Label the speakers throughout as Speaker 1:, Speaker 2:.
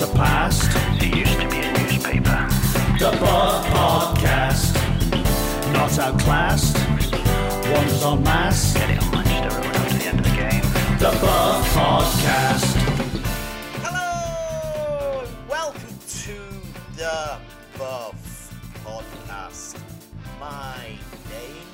Speaker 1: surpassed.
Speaker 2: It used to be a newspaper.
Speaker 1: The Buff Podcast. Not outclassed. Wanderers en masse.
Speaker 2: Getting on Manchester Road after the end of the game.
Speaker 1: The Buff Podcast.
Speaker 3: Hello, welcome to the Buff Podcast. My name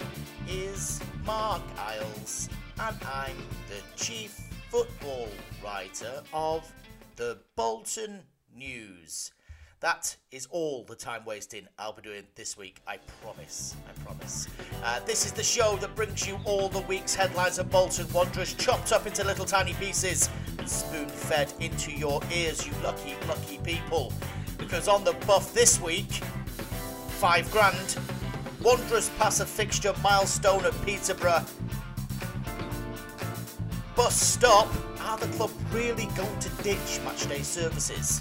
Speaker 3: is Marc Iles, and I'm the chief football writer of the Bolton News. That is all the time wasting I'll be doing this week. I promise. I promise. Uh, this is the show that brings you all the week's headlines of Bolton Wanderers chopped up into little tiny pieces and spoon fed into your ears, you lucky, lucky people. Because on the buff this week, five grand, Wanderers pass a fixture milestone at Peterborough. Bus stop. Are the club really going to ditch matchday services?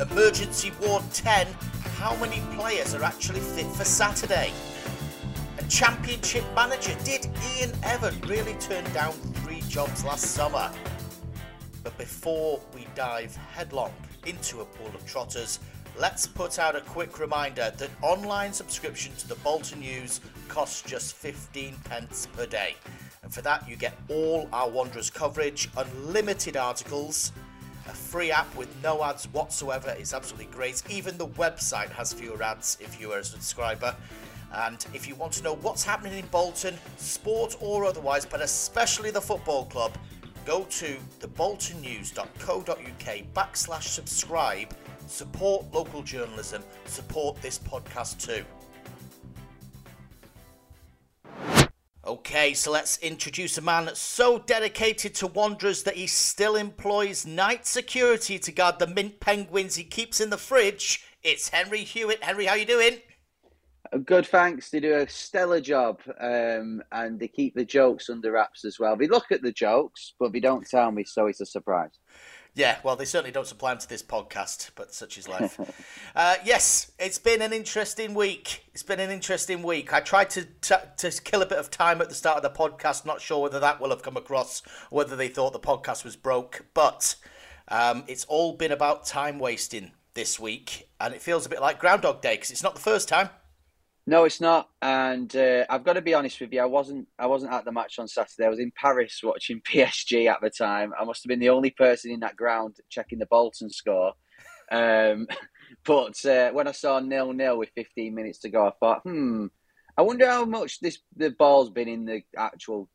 Speaker 3: Emergency Ward 10. How many players are actually fit for Saturday? A championship manager. Did Ian Evatt really turn down three jobs last summer? But before we dive headlong into a pool of trotters, let's put out a quick reminder that online subscription to the Bolton News costs just 15 pence per day. And for that, you get all our Wanderers coverage, unlimited articles, a free app with no ads whatsoever. It's absolutely great. Even the website has fewer ads if you are a subscriber. And if you want to know what's happening in Bolton, sport or otherwise, but especially the football club, go to theboltonnews.co.uk backslash subscribe. Support local journalism. Support this podcast too. Okay, so let's introduce a man so dedicated to Wanderers that he still employs night security to guard the mint penguins he keeps in the fridge. It's Henry Hewitt. Henry, how you doing?
Speaker 4: Good, thanks. They do a stellar job, um, and they keep the jokes under wraps as well. They look at the jokes, but they don't tell me, so it's a surprise.
Speaker 3: Yeah, well, they certainly don't supply them to this podcast, but such is life. uh, yes, it's been an interesting week. It's been an interesting week. I tried to, to to kill a bit of time at the start of the podcast. Not sure whether that will have come across, whether they thought the podcast was broke, but um, it's all been about time wasting this week, and it feels a bit like Groundhog Day because it's not the first time.
Speaker 4: No, it's not. And uh, I've got to be honest with you. I wasn't. I wasn't at the match on Saturday. I was in Paris watching PSG at the time. I must have been the only person in that ground checking the Bolton score. Um, but uh, when I saw nil nil with 15 minutes to go, I thought, hmm, I wonder how much this the ball's been in the actual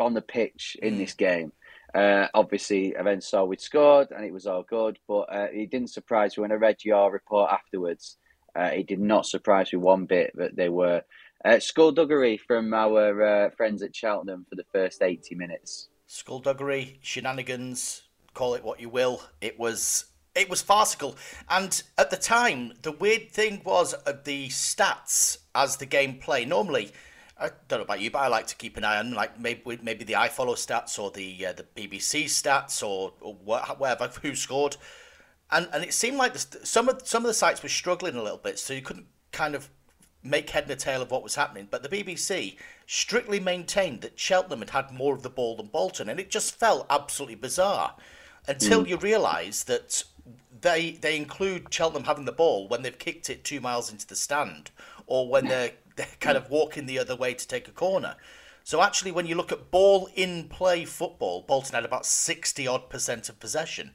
Speaker 4: on the pitch in this game. Uh, obviously, then saw we'd scored and it was all good, but uh, it didn't surprise me when I read your report afterwards. Uh, it did not surprise me one bit that they were uh, skullduggery from our uh, friends at Cheltenham for the first 80 minutes.
Speaker 3: Skullduggery, shenanigans, call it what you will. It was it was farcical, and at the time, the weird thing was the stats as the game play. Normally, I don't know about you, but I like to keep an eye on like maybe maybe the iFollow stats or the uh, the BBC stats or, or wha- whatever who scored, and and it seemed like the, some of some of the sites were struggling a little bit, so you couldn't kind of make head and tail of what was happening. But the BBC strictly maintained that Cheltenham had had more of the ball than Bolton, and it just felt absolutely bizarre until hmm. you realise that they they include Cheltenham having the ball when they've kicked it two miles into the stand, or when they're, they're kind of walking the other way to take a corner. So actually, when you look at ball in play football, Bolton had about sixty odd percent of possession,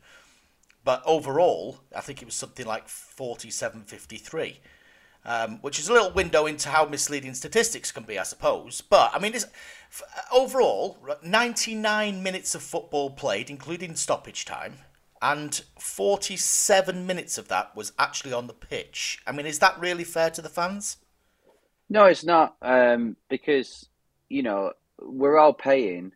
Speaker 3: but overall, I think it was something like 47 53 um, which is a little window into how misleading statistics can be, I suppose. But I mean, it's, f- overall, 99 minutes of football played, including stoppage time, and 47 minutes of that was actually on the pitch. I mean, is that really fair to the fans?
Speaker 4: No, it's not, um, because you know we're all paying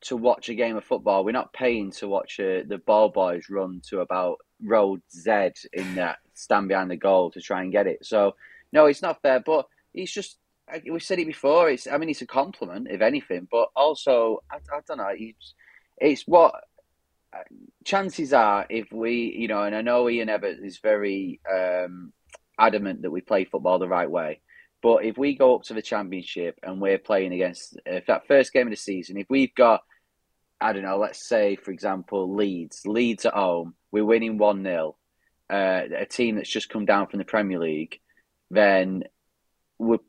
Speaker 4: to watch a game of football. We're not paying to watch uh, the ball boys run to about road Z in that stand behind the goal to try and get it. So no, it's not fair. But it's just we said it before. It's I mean it's a compliment if anything, but also I, I don't know. It's, it's what uh, chances are if we you know, and I know Ian Evatt is very um, adamant that we play football the right way. But if we go up to the championship and we're playing against if that first game of the season, if we've got I don't know, let's say, for example, Leeds. Leeds at home, we're winning 1 0, uh, a team that's just come down from the Premier League, then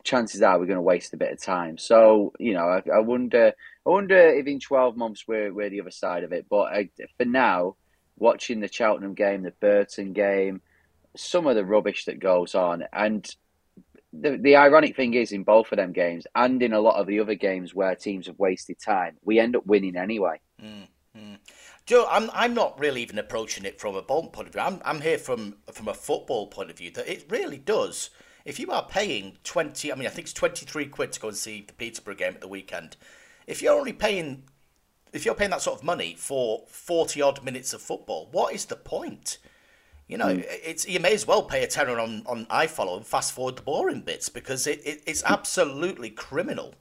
Speaker 4: chances are we're going to waste a bit of time. So, you know, I, I wonder I wonder if in 12 months we're, we're the other side of it. But I, for now, watching the Cheltenham game, the Burton game, some of the rubbish that goes on, and the, the ironic thing is in both of them games and in a lot of the other games where teams have wasted time, we end up winning anyway.
Speaker 3: Mm, mm. Joe, I'm I'm not really even approaching it from a Bolton point of view. I'm I'm here from from a football point of view that it really does. If you are paying twenty, I mean, I think it's twenty three quid to go and see the Peterborough game at the weekend. If you're only paying, if you're paying that sort of money for forty odd minutes of football, what is the point? You know, mm. it's you may as well pay a tenner on on iFollow and fast forward the boring bits because it, it it's absolutely criminal.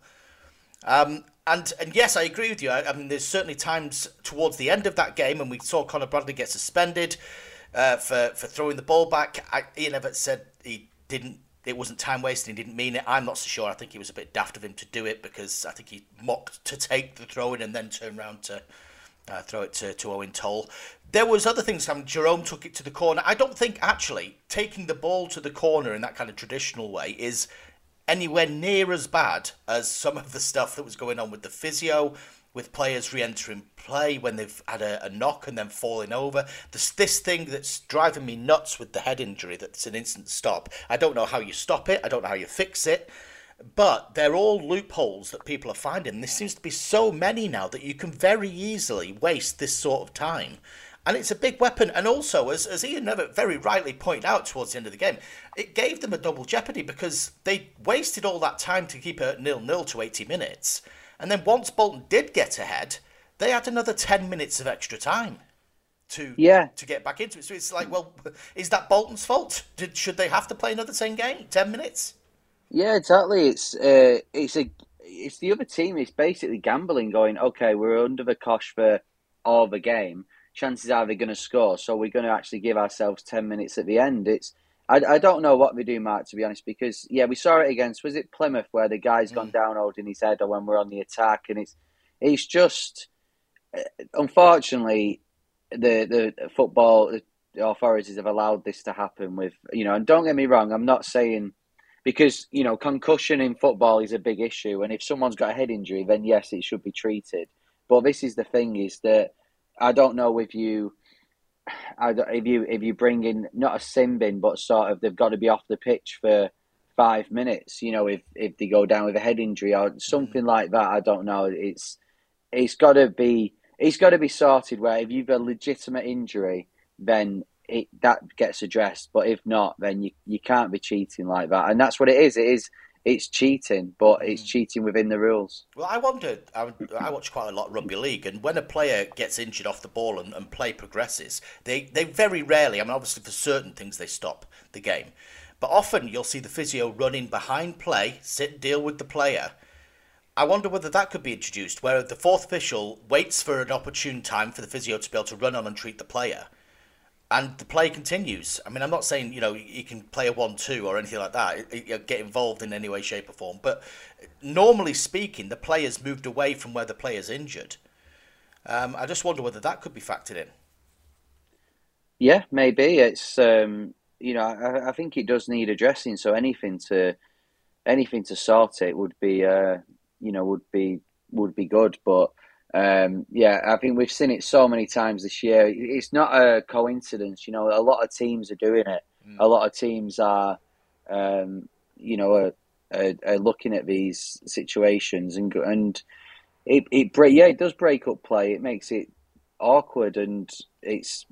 Speaker 3: Um, and and yes, I agree with you. I, I, mean, there's certainly times towards the end of that game, and we saw Conor Bradley get suspended uh, for for throwing the ball back. I, Ian Evatt said he didn't. It wasn't time wasting. He didn't mean it. I'm not so sure. I think it was a bit daft of him to do it because I think he mocked to take the throw in and then turn around to uh, throw it to, to Eoin Toal. There was other things. Um, Jerome took it to the corner. I don't think actually taking the ball to the corner in that kind of traditional way is anywhere near as bad as some of the stuff that was going on with the physio, with players re-entering play when they've had a, a knock and then falling over. This this thing that's driving me nuts with the head injury that's an instant stop. I don't know how you stop it. I don't know how you fix it. But they're all loopholes that people are finding. There seems to be so many now that you can very easily waste this sort of time. And it's a big weapon. And also, as, as Ian Evatt very rightly pointed out towards the end of the game, it gave them a double jeopardy because they wasted all that time to keep it nil nil to 80 minutes. And then once Bolton did get ahead, they had another 10 minutes of extra time to
Speaker 4: yeah.
Speaker 3: to get back into it. So it's like, well, is that Bolton's fault? Did, should they have to play another 10 game, 10 minutes?
Speaker 4: Yeah, exactly. It's uh, it's a it's the other team. It's basically gambling, going okay, we're under the cosh for all the game. Chances are they're going to score, so we're going to actually give ourselves ten minutes at the end. It's I, I don't know what they do, Mark, to be honest, because yeah, we saw it against was it Plymouth where the guy's mm. gone down holding his head, or when we're on the attack, and it's it's just uh, unfortunately the the football authorities have allowed this to happen with you know. And don't get me wrong, I'm not saying because you know concussion in football is a big issue, and if someone's got a head injury, then yes, it should be treated. But this is the thing: is that I don't know if you, I don't, if you if you bring in not a sin bin, but sort of they've got to be off the pitch for five minutes. You know, if if they go down with a head injury or something mm. like that, I don't know. It's it's got to be it's got to be sorted. Where if you've a legitimate injury, then it that gets addressed. But if not, then you you can't be cheating like that, and that's what it is. It is it's cheating, but it's mm. cheating within the rules.
Speaker 3: Well, I wondered. I, I watch quite a lot of rugby league, and when a player gets injured off the ball and, and play progresses, they they very rarely. I mean, obviously for certain things they stop the game, but often you'll see the physio running behind play, sit deal with the player. I wonder whether that could be introduced, where the fourth official waits for an opportune time for the physio to be able to run on and treat the player and the play continues. I mean, I'm not saying you know you can play a one-two or anything like that, get involved in any way, shape, or form. But normally speaking, the player's moved away from where the player's injured. Um, I just wonder whether that could be factored in.
Speaker 4: Yeah, maybe it's um, you know I, I, think it does need addressing. So anything to anything to sort it would be uh, you know would be would be good, but um, yeah, I think we've seen it so many times this year. It's not a coincidence, you know. A lot of teams are doing it. Mm. A lot of teams are, um, you know, are, are, are, looking at these situations and and it it yeah it does break up play. It makes it awkward and it's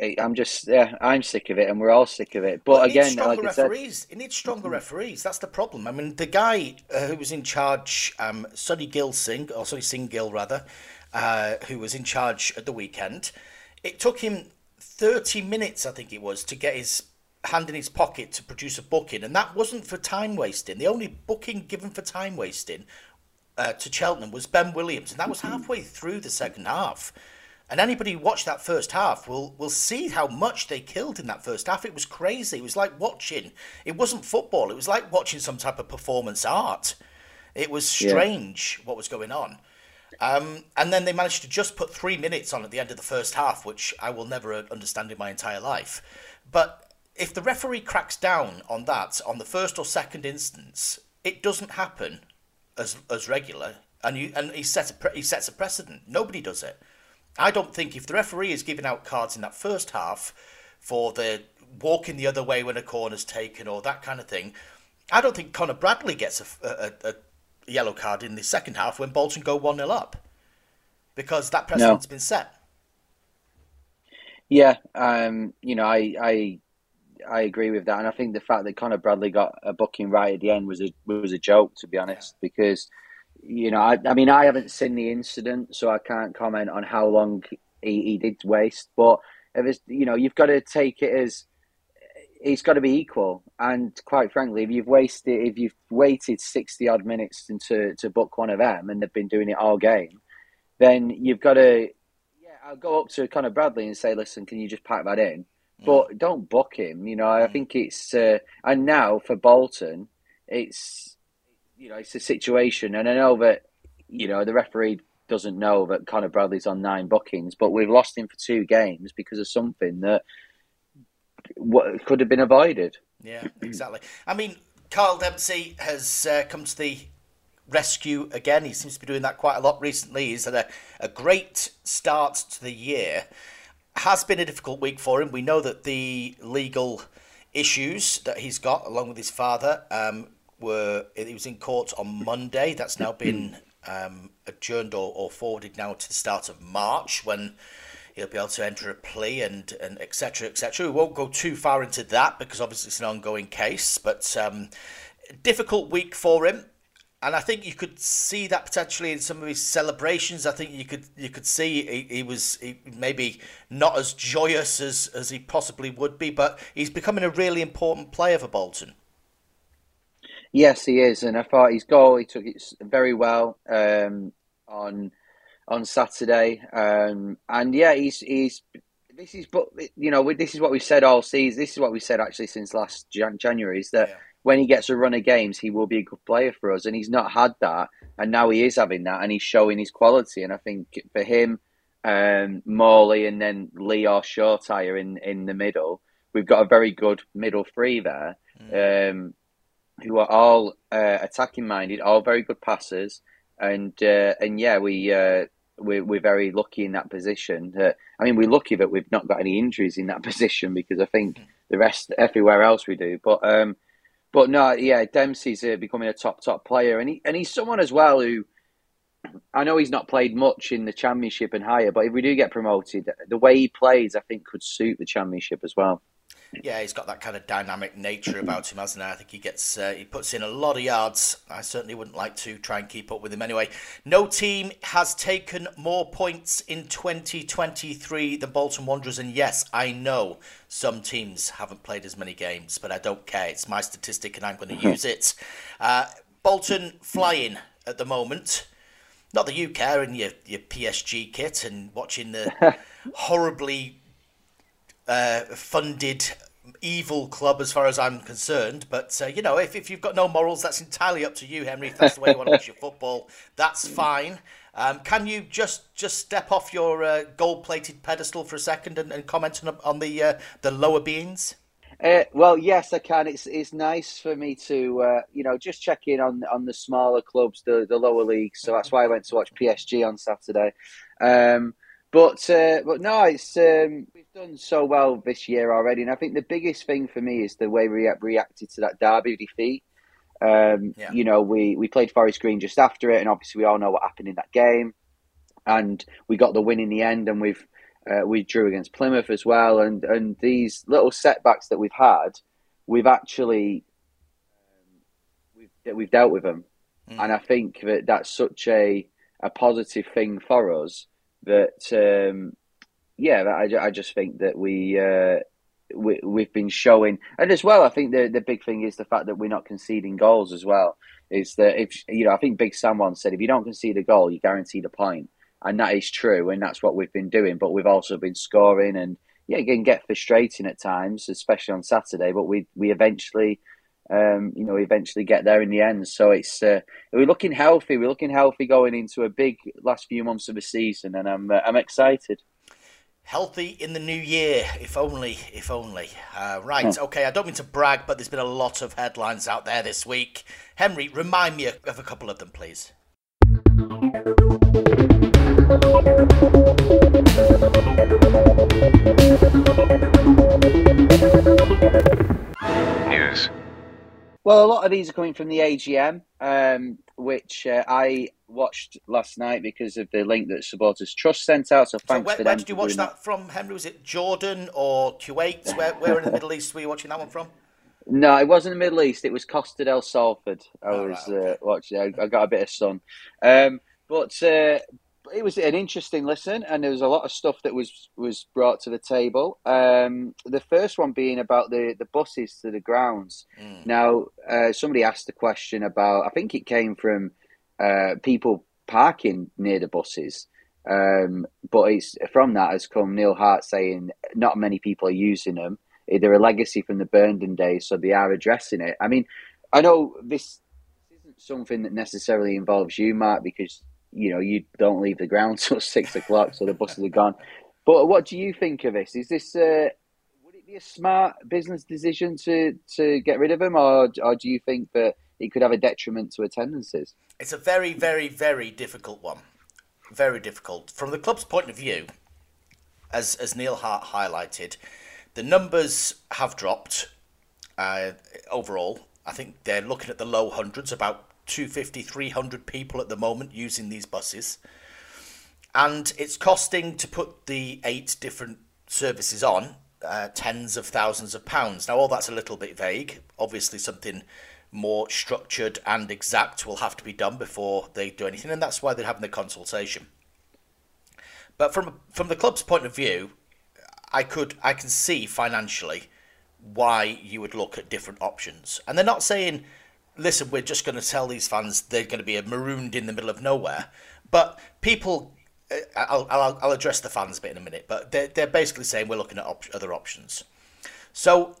Speaker 4: I'm just yeah, I'm sick of it, and we're all sick of it. But
Speaker 3: well, it
Speaker 4: again,
Speaker 3: like
Speaker 4: referees.
Speaker 3: Said, it needs stronger referees. That's the problem. I mean, the guy uh, who was in charge, um, Sunny Gill Singh, or Sunny Singh Gill rather, uh, who was in charge at the weekend. It took him 30 minutes, I think it was, to get his hand in his pocket to produce a booking, and that wasn't for time wasting. The only booking given for time wasting uh, to Cheltenham was Ben Williams, and that was halfway through the second half. And anybody who watched that first half will will see how much they killed in that first half. It was crazy. It was like watching. It wasn't football. It was like watching some type of performance art. It was strange yeah. what was going on. Um, and then they managed to just put three minutes on at the end of the first half, which I will never understand in my entire life. But if the referee cracks down on that on the first or second instance, it doesn't happen as as regular, and you and he sets a pre- he sets a precedent. Nobody does it. I don't think if the referee is giving out cards in that first half for the walking the other way when a corner's taken or that kind of thing, I don't think Conor Bradley gets a, a, a yellow card in the second half when Bolton go 1 0 up because that precedent's no. been set.
Speaker 4: Yeah, um, you know, I, I I agree with that, and I think the fact that Conor Bradley got a booking right at the end was a was a joke, to be honest, because you know, I, I mean, I haven't seen the incident, so I can't comment on how long he, he did waste, but if it's, you know, you've got to take it as it's got to be equal. And quite frankly, if you've wasted, if you've waited sixty odd minutes to to book one of them, and they've been doing it all game, then you've got to. Yeah, I'll go up to Conor Bradley and say, "Listen, can you just pack that in?" Mm. But don't book him. You know, I mm. think it's uh, and now for Bolton, it's you know it's a situation, and I know that you know the referee doesn't know that Conor Bradley's on nine bookings, but we've lost him for two games because of something that what could have been avoided.
Speaker 3: Yeah, exactly. I mean, Kyle Dempsey has uh, come to the rescue again. He seems to be doing that quite a lot recently. He's had a, a great start to the year. Has been a difficult week for him. We know that the legal issues that he's got, along with his father, um, were he was in court on Monday. That's now been um, adjourned or, or forwarded now to the start of March when he'll be able to enter a plea and and etc etc. We won't go too far into that because obviously it's an ongoing case, but um, difficult week for him. And I think you could see that potentially in some of his celebrations. I think you could you could see he, he was he, maybe not as joyous as, as he possibly would be, but he's becoming a really important player for Bolton.
Speaker 4: Yes, he is, and I thought his goal he took it very well um, on on Saturday. Um, and yeah, he's he's this is but you know this is what we've said all season. This is what we said actually since last Jan- January is that yeah. when he gets a run of games, he will be a good player for us, and he's not had that, and now he is having that, and he's showing his quality. And I think for him, um, Morley, and then Lee or Shortire in in the middle, we've got a very good middle three there. Mm. Um, who are all uh, attacking minded, all very good passers, and uh, and yeah, we uh, we're, we're very lucky in that position. I mean, we're lucky that we've not got any injuries in that position because I think the rest everywhere else we do. But um, but no, yeah, Dempsey's uh, becoming a top top player, and he and he's someone as well who. I know he's not played much in the championship and higher, but if we do get promoted, the way he plays, I think, could suit the championship as well.
Speaker 3: Yeah, he's got that kind of dynamic nature about him, hasn't he? I think he gets uh, he puts in a lot of yards. I certainly wouldn't like to try and keep up with him anyway. No team has taken more points in 2023 than Bolton Wanderers, and yes, I know some teams haven't played as many games, but I don't care. It's my statistic, and I'm going to use it. Uh, Bolton flying at the moment. Not that you care in your, your PSG kit and watching the horribly uh, funded evil club as far as I'm concerned. But uh, you know, if, if you've got no morals, that's entirely up to you, Henry. If that's the way you want to watch your football, that's fine. Um, can you just just step off your uh, gold-plated pedestal for a second and, and comment on, on the uh, the lower beings?
Speaker 4: Uh, well, yes, I can. It's it's nice for me to uh, you know just check in on on the smaller clubs, the the lower leagues. So that's why I went to watch PSG on Saturday. Um, but uh, but no, it's um, we've done so well this year already, and I think the biggest thing for me is the way we reacted to that Derby defeat. Um, yeah. You know, we we played Forest Green just after it, and obviously we all know what happened in that game, and we got the win in the end, and we've uh, we drew against Plymouth as well, and and these little setbacks that we've had, we've actually um, we've we've dealt with them, mm. and I think that that's such a a positive thing for us that um, yeah, I, I just think that we, uh, we we've been showing, and as well, I think the the big thing is the fact that we're not conceding goals as well. Is that if you know, I think Big Sam once said, if you don't concede a goal, you guarantee the point, and that is true, and that's what we've been doing. But we've also been scoring, and yeah, it can get frustrating at times, especially on Saturday. But we we eventually um, you know, eventually get there in the end. So it's uh, we're looking healthy. We're looking healthy going into a big last few months of the season, and I'm uh, I'm excited.
Speaker 3: Healthy in the new year, if only, if only. Uh, right, okay, I don't mean to brag, but there's been a lot of headlines out there this week. Henry, remind me of a couple of them, please.
Speaker 2: News.
Speaker 4: Well, a lot of these are coming from the AGM, um, which uh, I watched last night because of the link that Supporters Trust sent out. So
Speaker 3: So
Speaker 4: thanks
Speaker 3: where,
Speaker 4: for
Speaker 3: where did you watch that from, Henry? Was it Jordan or Kuwait? Where, where in the Middle East were you watching that one from?
Speaker 4: No, it wasn't the Middle East. It was Costa del Salford. I
Speaker 3: Oh,
Speaker 4: was
Speaker 3: right, okay.
Speaker 4: uh, watching. I, I got a bit of sun, um, but uh, it was an interesting listen, and there was a lot of stuff that was was brought to the table. Um, the first one being about the the buses to the grounds.
Speaker 3: Mm.
Speaker 4: Now, uh, somebody asked a question about. I think it came from uh, people parking near the buses. Um, but it's from that has come Neil Hart saying not many people are using them. They're a legacy from the Burnden days, so they are addressing it. I mean, I know this isn't something that necessarily involves you, Mark, because you know you don't leave the ground till six o'clock, so the buses are gone. But what do you think of this? Is this uh, would it be a smart business decision to to get rid of them, or or do you think that it could have a detriment to attendances?
Speaker 3: It's a very, very, very difficult one. Very difficult. From the club's point of view, as, as Neil Hart highlighted, the numbers have dropped uh, overall. I think they're looking at the low hundreds, about 250, 300 people at the moment using these buses. And it's costing to put the eight different services on uh, tens of thousands of pounds. Now, all that's a little bit vague. Obviously, something more structured and exact will have to be done before they do anything, and that's why they're having the consultation. But from from the club's point of view, I could I can see financially why you would look at different options, and they're not saying, "Listen, we're just going to tell these fans they're going to be marooned in the middle of nowhere," but people. uh, I'll, I'll, I'll address the fans a bit in a minute, but they're, they're basically saying we're looking at op- other options. So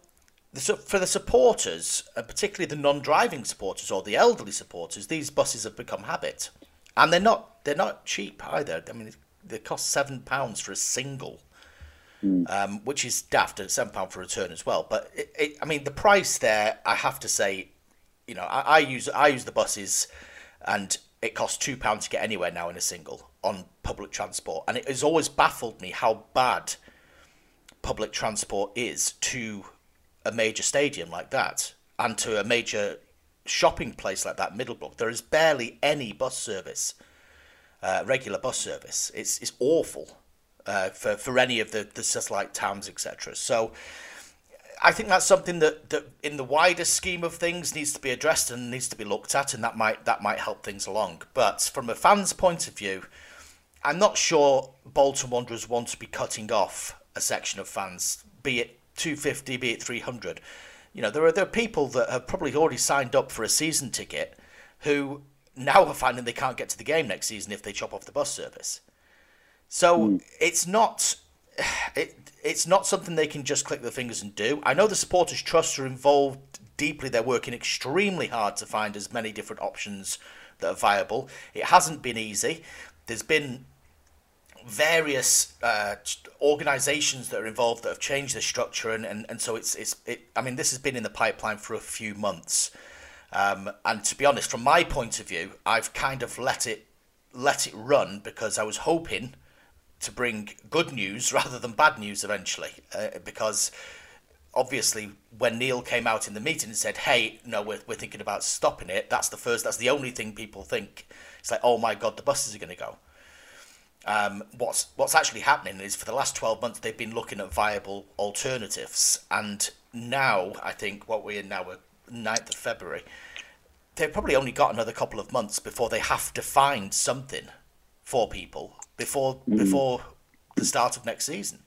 Speaker 3: the, for the supporters, and particularly the non-driving supporters or the elderly supporters, these buses have become habit, and they're not they're not cheap either. I mean, they cost seven pounds for a single, um, which is daft, and seven pound for a return as well. But it, it, I mean, the price there, I have to say, you know, I, I use I use the buses, and it costs two pounds to get anywhere now in a single on public transport, and it has always baffled me how bad public transport is to a major stadium like that and to a major shopping place like that, Middlebrook. There is barely any bus service, uh, regular bus service. It's it's awful uh, for for any of the the satellite towns, etc. So. I think that's something that, that, in the wider scheme of things, needs to be addressed and needs to be looked at, and that might that might help things along. But from a fan's point of view, I'm not sure Bolton Wanderers want to be cutting off a section of fans, be it 250, be it 300. You know, there are there are people that have probably already signed up for a season ticket who now are finding they can't get to the game next season if they chop off the bus service. So hmm. it's not it, it's not something they can just click their fingers and do. I know the supporters trust are involved deeply. They're working extremely hard to find as many different options that are viable. It hasn't been easy. There's been various uh, organizations that are involved that have changed the structure and, and, and so it's it's it, I mean this has been in the pipeline for a few months um, and to be honest from my point of view I've kind of let it let it run because I was hoping to bring good news rather than bad news eventually uh, because obviously when Neil came out in the meeting and said hey no we're, we're thinking about stopping it that's the first that's the only thing people think. It's like oh my god the buses are going to go. Um, what's what's actually happening is for the last 12 months they've been looking at viable alternatives. And now I think what we're in now we're 9th of February they've probably only got another couple of months before they have to find something for people before before the start of next season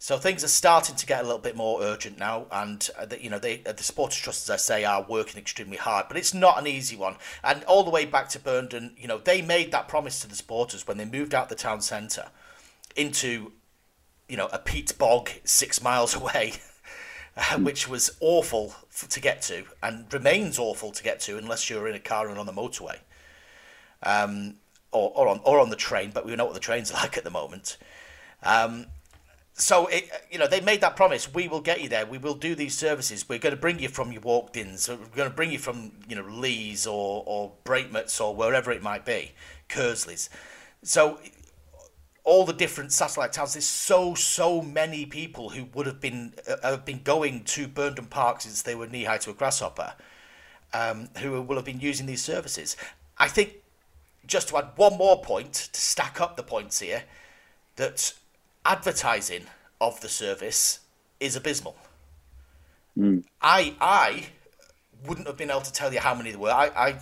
Speaker 3: so things are starting to get a little bit more urgent now, and uh, the, you know they, uh, the supporters trust, as I say, are working extremely hard. But it's not an easy one. And all the way back to Burnden, you know, they made that promise to the supporters when they moved out the town centre into, you know, a peat bog six miles away. uh, which was awful f- to get to and remains awful to get to unless you're in a car and on the motorway. Um, or, or on or on the train, but we know what the trains like at the moment. Um, so it, you know they made that promise. We will get you there. We will do these services. We're going to bring you from your Walkdens. We're going to bring you from you know Lees or or Breightmets or wherever it might be, Kearsleys. So all the different satellite towns. There's so so many people who would have been uh, have been going to Burnden Park since they were knee high to a grasshopper, um, who will have been using these services. I think just to add one more point to stack up the points here, that advertising of the service is abysmal. I I wouldn't have been able to tell you how many there were. I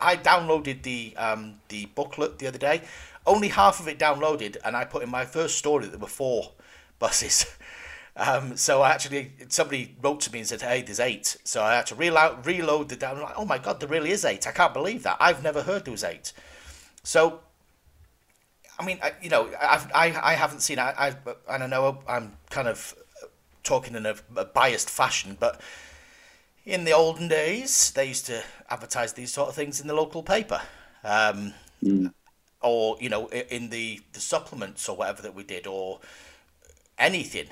Speaker 3: I downloaded the um, the booklet the other day. Only half of it downloaded, and I put in my first story that there were four buses. Um, so I actually somebody wrote to me and said, "Hey, there's eight. So I had to reload reload the down. Like, oh my god, there really is eight. I can't believe that. I've never heard there was eight. So I mean, I, you know, I've, I I haven't seen. I, I and I know I'm kind of talking in a, a biased fashion, but in the olden days, they used to advertise these sort of things in the local paper, um, or you know, in the the supplements or whatever that we did, or anything.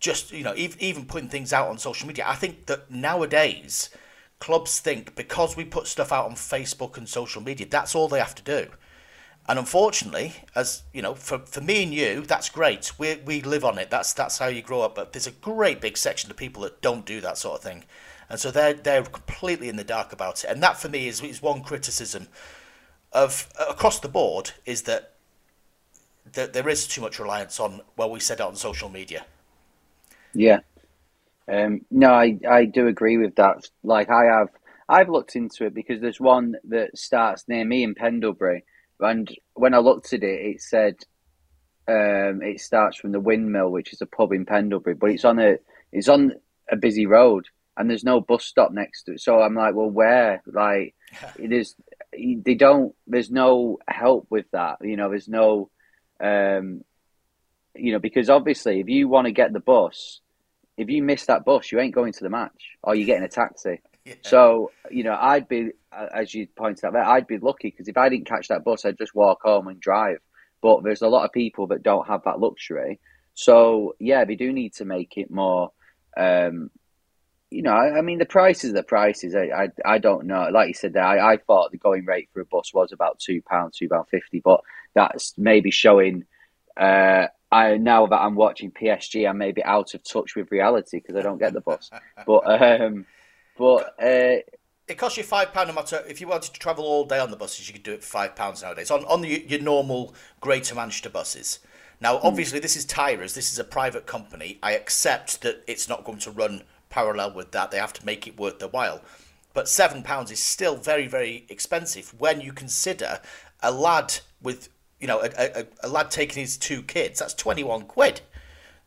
Speaker 3: Just you know, even even putting things out on social media. I think that nowadays, clubs think because we put stuff out on Facebook and social media, that's all they have to do. And unfortunately, as you know, for, for me and you, that's great. We we live on it. That's that's how you grow up. But there's a great big section of people that don't do that sort of thing, and so they're they're completely in the dark about it. And that for me is is one criticism of uh, across the board is that that there is too much reliance on well we said it on social media.
Speaker 4: Yeah. Um, no, I, I do agree with that. Like I have, I've looked into it because there's one that starts near me in Pendlebury, and when I looked at it, it said um, it starts from the Windmill, which is a pub in Pendlebury, but it's on a it's on a busy road, and there's no bus stop next to it. So I'm like, well, where? Like, it is. They don't. There's no help with that. You know, there's no. Um, you know, because obviously, if you want to get the bus, if you miss that bus, you ain't going to the match, or you're getting a taxi.
Speaker 3: Yeah.
Speaker 4: So, you know, I'd be, as you pointed out there, I'd be lucky because if I didn't catch that bus, I'd just walk home and drive. But there's a lot of people that don't have that luxury. So, yeah, they do need to make it more. Um, you know, I, I mean, the prices are the prices. I, I, I don't know. Like you said, there, I, I thought the going rate for a bus was about two pounds, two pound fifty. But that's maybe showing. Uh, I now that I'm watching PSG, I may be out of touch with reality because I don't get the bus. but um, but uh,
Speaker 3: It costs you five pound no matter if you wanted to travel all day on the buses, you could do it for five pounds nowadays on on the, your normal Greater Manchester buses. Now, obviously, this is Tyrers. This is a private company. I accept that it's not going to run parallel with that. They have to make it worth their while. But seven pounds is still very, very expensive when you consider a lad with you know a, a, a lad taking his two kids. That's twenty one quid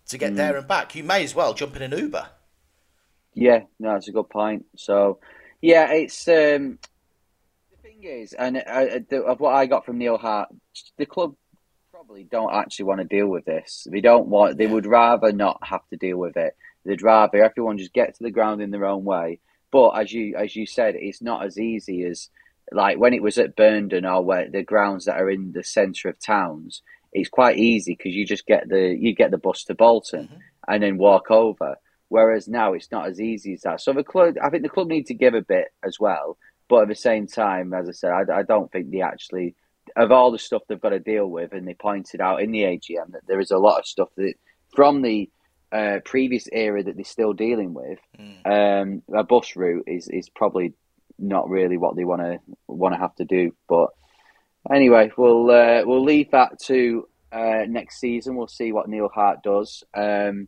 Speaker 3: to get there and back. You may as well jump in an Uber.
Speaker 4: Yeah, no, that's a good point. So, yeah, it's um, the thing is, and uh, the, of what I got from Neil Hart, the club probably don't actually want to deal with this. They don't want. They would rather not have to deal with it. They'd rather everyone just get to the ground in their own way. But as you as you said, it's not as easy as like when it was at Burnden or where the grounds that are in the centre of towns. It's quite easy because you just get the you get the bus to Bolton and then walk over. Whereas now it's not as easy as that. So the club, I think the club need to give a bit as well. But at the same time, as I said, I, I don't think they actually of all the stuff they've got to deal with, and they pointed out in the AGM that there is a lot of stuff that from the uh, previous era that they're still dealing with. Um, a bus route is is probably not really what they want to want to have to do. But anyway, we'll uh, we'll leave that to uh, next season. We'll see what Neil Hart does um,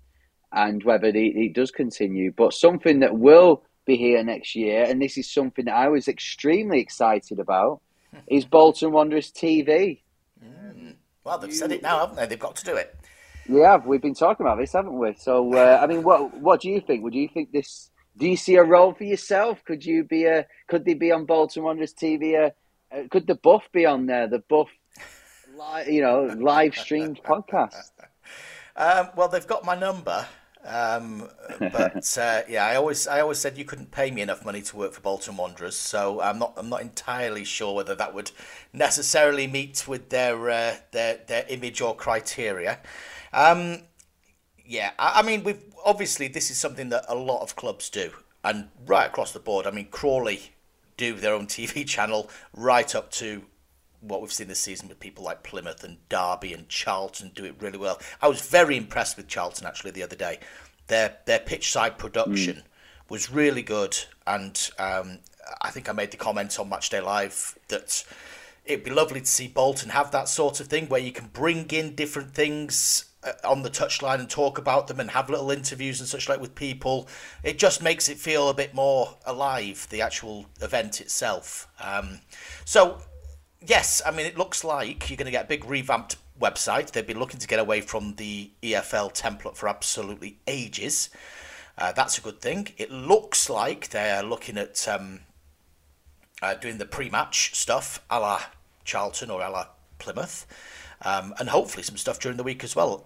Speaker 4: and whether he, he does continue. But something that will be here next year, and this is something that I was extremely excited about, is Bolton Wanderers TV.
Speaker 3: Well, they've said it now, haven't they? They've got to do it.
Speaker 4: Yeah, we've been talking about this, haven't we? So, uh, I mean, what what do you think? Would you think this? Do you see a role for yourself? Could you be a? Could they be on Bolton Wanderers TV? Uh, uh, could the Buff be on there? The Buff, li- you know, live streamed podcast.
Speaker 3: Um, well, they've got my number, Um, but uh, yeah, I always I always said you couldn't pay me enough money to work for Bolton Wanderers, so I'm not I'm not entirely sure whether that would necessarily meet with their uh, their their image or criteria. Um, yeah, I, I mean we've obviously this is something that a lot of clubs do, and right across the board. I mean Crawley do their own TV channel right up to what we've seen this season with people like Plymouth and Derby and Charlton do it really well. I was very impressed with Charlton actually the other day. Their their pitch side production mm. was really good, and um, I think I made the comment on Matchday Live that it'd be lovely to see Bolton have that sort of thing where you can bring in different things on the touchline and talk about them and have little interviews and such like with people. It just makes it feel a bit more alive, the actual event itself. Um, so yes, I mean, it looks like you're going to get a big revamped website. They've been looking to get away from the EFL template for absolutely ages. Uh, that's a good thing. It looks like they're looking at um, uh, doing the pre-match stuff, a la Charlton or a la Plymouth, um, and hopefully some stuff during the week as well.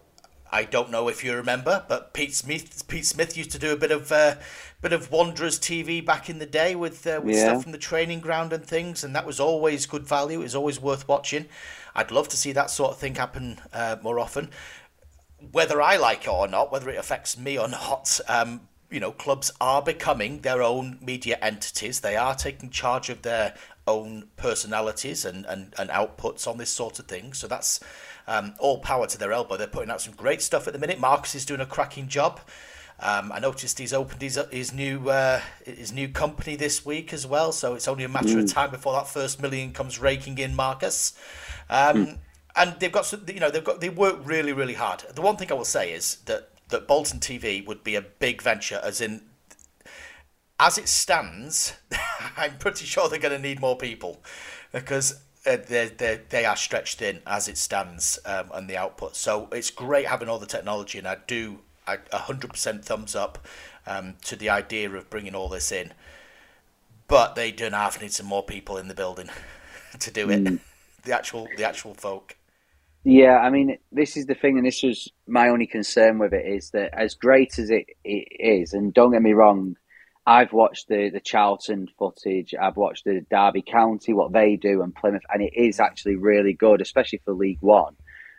Speaker 3: I don't know if you remember, but Pete Smith Pete Smith used to do a bit of uh, bit of Wanderers TV back in the day with uh, with yeah. stuff from the training ground and things, and that was always good value. It was always worth watching. I'd love to see that sort of thing happen uh, more often. Whether I like it or not, whether it affects me or not, um, you know, clubs are becoming their own media entities. They are taking charge of their own personalities and, and, and outputs on this sort of thing. So that's um, all power to their elbow. They're putting out some great stuff at the minute. Marcus is doing a cracking job. Um, I noticed he's opened his his new uh, his new company this week as well. So it's only a matter mm. of time before that first million comes raking in, Marcus. Um, mm. And they've got some, you know they've got they work really really hard. The one thing I will say is that that Bolton TV would be a big venture, as in as it stands, I'm pretty sure they're going to need more people because uh, they they they are stretched thin as it stands um, and the output. So it's great having all the technology, and I do a hundred percent thumbs up um, to the idea of bringing all this in. But they do not need some more people in the building to do it. Mm. The actual the actual folk.
Speaker 4: Yeah, I mean, this is the thing, and this was my only concern with it is that as great as it, it is, and don't get me wrong, I've watched the the Charlton footage. I've watched the Derby County, what they do, and Plymouth, and it is actually really good, especially for League One.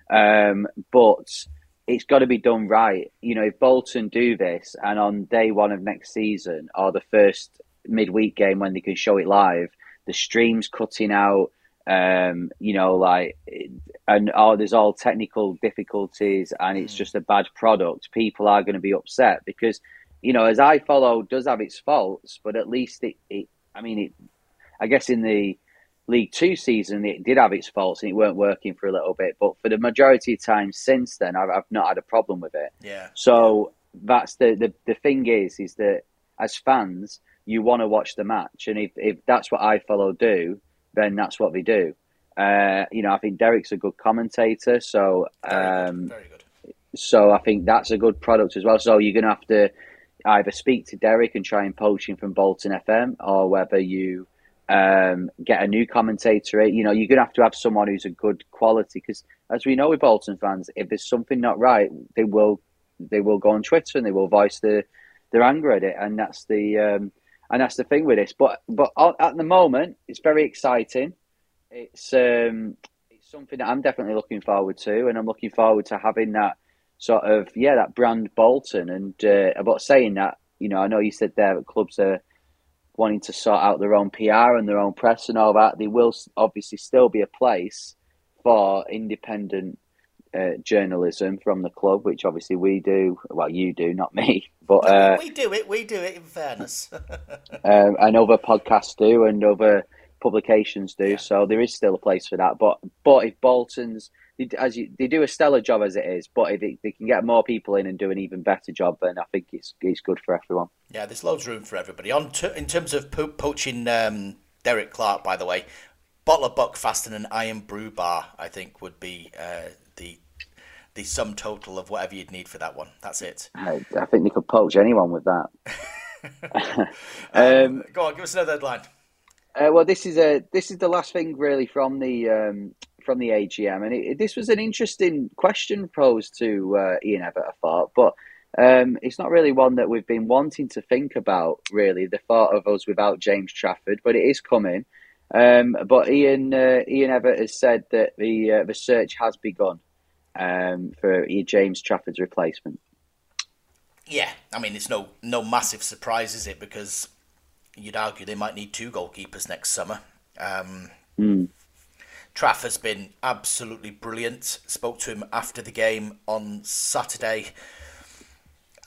Speaker 4: Um, but it's got to be done right. You know, if Bolton do this, and on day one of next season, or the first midweek game when they can show it live, the streams cutting out. Um, you know, like, and oh, there's all technical difficulties, and it's mm. just a bad product. People are going to be upset because you know, as iFollow, does have its faults, but at least it, it I mean, it, I guess in the League Two season, it did have its faults and it weren't working for a little bit. But for the majority of time since then, I've, I've not had a problem with it.
Speaker 3: Yeah.
Speaker 4: So that's the, the, the thing is, is that as fans, you want to watch the match. And if, if that's what I follow do, then that's what they do. Uh, you know, I think Derek's a good commentator. So, um,
Speaker 3: Very good.
Speaker 4: So I think that's a good product as well. So you're going to have to either speak to Derek and try and poach him from Bolton FM, or whether you um, get a new commentator. You know, you're going to have to have someone who's a good quality because, as we know with Bolton fans, if there's something not right, they will they will go on Twitter and they will voice the, their anger at it, and that's the um, and that's the thing with this. But but at the moment, it's very exciting. It's um, it's something that I'm definitely looking forward to, and I'm looking forward to having that sort of yeah that brand Bolton. And uh, about saying that, you know, I know you said there that clubs are wanting to sort out their own PR and their own press and all that. There will obviously still be a place for independent uh, journalism from the club, which obviously we do. Well, you do, not me, but uh,
Speaker 3: we do it. We do it. In fairness,
Speaker 4: um, and other podcasts do, and other publications do. Yeah. So there is still a place for that. But but if Bolton's as you, they do a stellar job as it is, but if they, they can get more people in and do an even better job, then I think it's it's good for everyone.
Speaker 3: Yeah, there's loads of room for everybody. On to, in terms of po- poaching um, Derek Clark, by the way, bottle of Buckfast and an Irn-Bru bar, I think would be uh, the the sum total of whatever you'd need for that one. That's it.
Speaker 4: I, I think they could poach anyone with that.
Speaker 3: um, um, go on, give us another headline.
Speaker 4: Uh, well, this is a this is the last thing really from the um, from the AGM, and it, this was an interesting question posed to uh, Ian Evatt, I thought. But Um, it's not really one that we've been wanting to think about, really, the thought of us without James Trafford, but it is coming. Um, but Ian uh, Ian Evatt has said that the uh, the search has begun um, for James Trafford's replacement.
Speaker 3: Yeah, I mean it's no no massive surprise, is it? Because you'd argue they might need two goalkeepers next summer. Um,
Speaker 4: mm.
Speaker 3: Trafford's been absolutely brilliant. Spoke to him after the game on Saturday,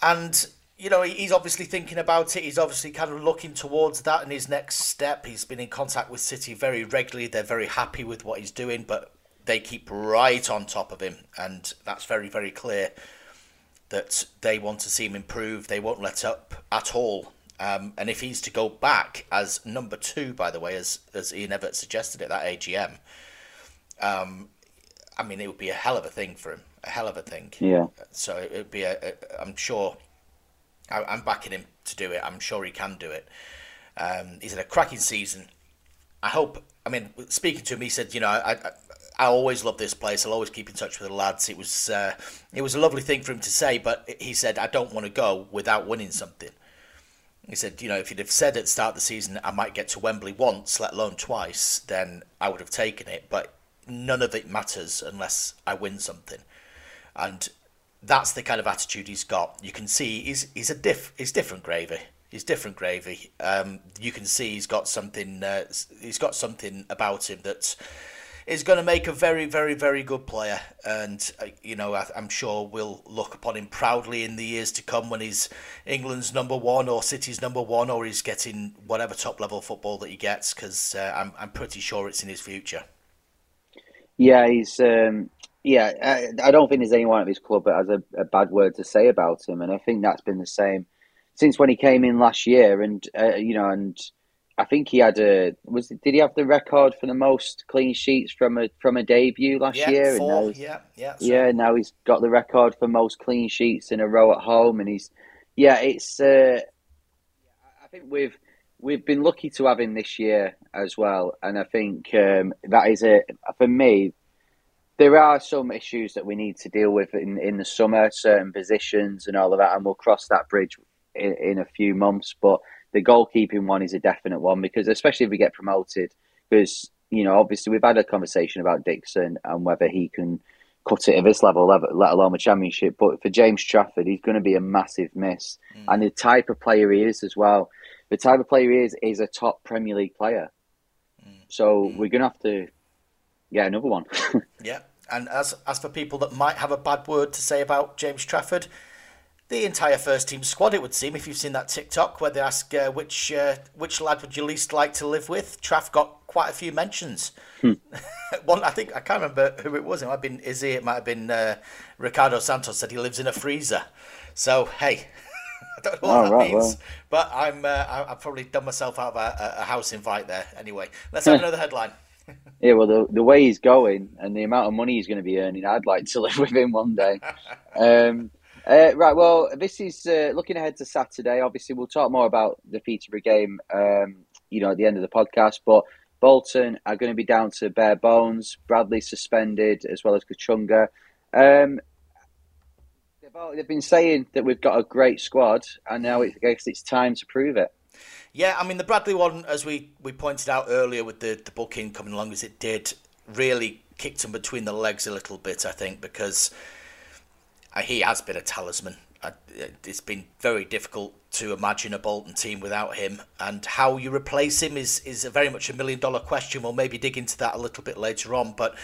Speaker 3: and you know he's obviously thinking about it. He's obviously kind of looking towards that in his next step. He's been in contact with City very regularly. They're very happy with what he's doing, but they keep right on top of him, and that's very very clear that they want to see him improve. They won't let up at all. Um, and if he's to go back as number two, by the way, as as Ian Evatt suggested at that AGM, um, I mean, it would be a hell of a thing for him, a hell of a thing.
Speaker 4: Yeah.
Speaker 3: So it would be a, a I'm sure. I, I'm backing him to do it. I'm sure he can do it. Um, he's had a cracking season. I hope. I mean, speaking to him, he said, you know, I, I I always love this place. I'll always keep in touch with the lads. It was uh, it was a lovely thing for him to say, but he said, I don't want to go without winning something. He said, you know, if he'd have said at the start of the season, I might get to Wembley once, let alone twice, then I would have taken it. But none of it matters unless I win something. And that's the kind of attitude he's got. You can see he's he's a diff he's different gravy. He's different gravy. Um, you can see he's got something. Uh, he's got something about him that's is going to make a very, very, very good player. And, uh, you know, I, am sure we'll look upon him proudly in the years to come when he's England's number one or City's number one or he's getting whatever top level football that he gets because uh, I'm, I'm pretty sure it's in his future.
Speaker 4: Yeah, he's. Um, yeah, I, I, don't think there's anyone at this club that has a, a, bad word to say about him. And I think that's been the same since when he came in last year. And, uh, you know, and I think he had a was did he have the record for the most clean sheets from a from a debut last
Speaker 3: yeah,
Speaker 4: year?
Speaker 3: Four, yeah, yeah,
Speaker 4: yeah. Now he's got the record for most clean sheets in a row at home, and he's yeah. It's uh, I think we've we've been lucky to have him this year as well, and I think um, that is a for me. There are some issues that we need to deal with in, in the summer, certain positions and all of that, and we'll cross that bridge in, in a few months. But the goalkeeping one is a definite one because especially if we get promoted, because you know obviously we've had a conversation about Dixon and whether he can cut it at this level, let alone a championship. But for James Trafford, he's going to be a massive miss, mm. and the type of player he is as well. The type of player he is is a top Premier League player. Mm. So mm. we're going to have to get another one.
Speaker 3: yeah. And as as for people that might have a bad word to say about James Trafford, the entire first team squad. It would seem if you've seen that TikTok where they ask uh, which uh, which lad would you least like to live with. Traff got quite a few mentions. Hmm. One, I think I can't remember who it was. It might have been Izzy. It might have been uh, Ricardo Santos said he lives in a freezer. So hey. I don't know what oh, that right, means, well. but I'm uh, I've probably done myself out of a, a house invite there. Anyway, let's have another headline.
Speaker 4: Yeah, well, the the way he's going and the amount of money he's going to be earning, I'd like to live with him one day. Um, uh, right, well, this is uh, looking ahead to Saturday. Obviously, we'll talk more about the Peterborough game, um, you know, at the end of the podcast. But Bolton are going to be down to bare bones. Bradley suspended, as well as Kachunga. Um, they've, they've been saying that we've got a great squad, and now I guess it's time to prove it.
Speaker 3: Yeah, I mean the Bradley one, as we, we pointed out earlier, with the the booking coming along as it did, really kicked him between the legs a little bit. I think because uh, he has been a talisman. Uh, it's been very difficult to imagine a Bolton team without him, and how you replace him is is a very much a million dollar question. We'll maybe dig into that a little bit later on, but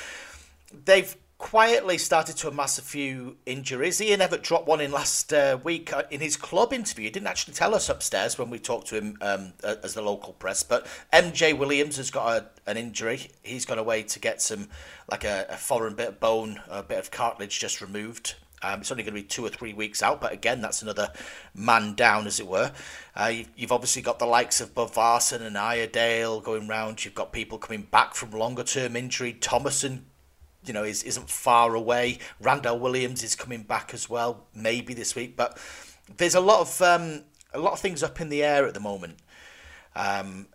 Speaker 3: they've quietly started to amass a few injuries. Ian Evatt dropped one in last uh, week uh, in his club interview. He didn't actually tell us upstairs when we talked to him um, as the local press, but MJ Williams has got a, an injury. He's gone away to get some, like a, a foreign bit of bone, a bit of cartilage just removed. Um, it's only going to be two or three weeks out, but again, that's another man down, as it were. Uh, you've, you've, obviously got the likes of Bodvarsson and Iredale going round. You've got people coming back from longer term injury. Thomason, you know, is, isn't far away. Randall Williams is coming back as well, maybe this week. But there's a lot of um, a lot of things up in the air at the moment, um,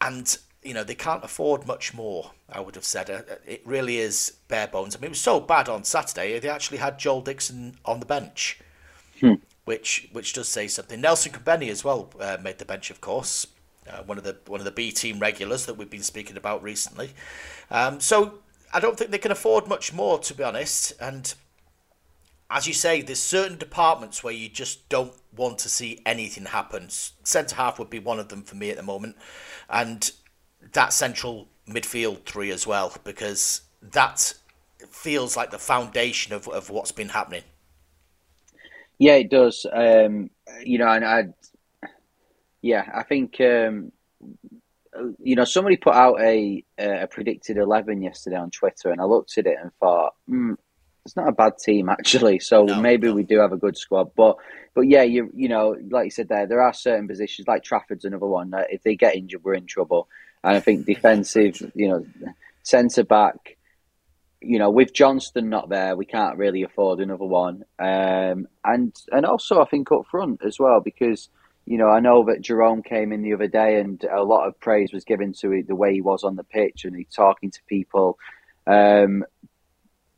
Speaker 3: and you know, they can't afford much more, I would have said. Uh, it really is bare bones. I mean, it was so bad on Saturday, they actually had Joel Dixon on the bench.
Speaker 4: Hmm.
Speaker 3: which which does say something. Nelson Khumbeni as well uh, made the bench, of course. Uh, one of the one of the B team regulars that we've been speaking about recently. Um, so I don't think they can afford much more, to be honest. And as you say, there's certain departments where you just don't want to see anything happen. Centre half would be one of them for me at the moment, and that central midfield three as well, because that feels like the foundation of, of what's been happening.
Speaker 4: Yeah, it does. Um, you know, and I, yeah, I think um, you know somebody put out a a predicted eleven yesterday on Twitter, and I looked at it and thought, mm, it's not a bad team actually. So
Speaker 3: No,
Speaker 4: maybe
Speaker 3: no.
Speaker 4: we do have a good squad, but but yeah, you you know, like you said there, there are certain positions like Trafford's another one. That if they get injured, we're in trouble. And I think defensive, you know, centre back. You know, with Johnston not there, we can't really afford another one. Um, and and also, I think up front as well, because you know, I know that Jerome came in the other day, and a lot of praise was given to the way he was on the pitch and he talking to people. Um,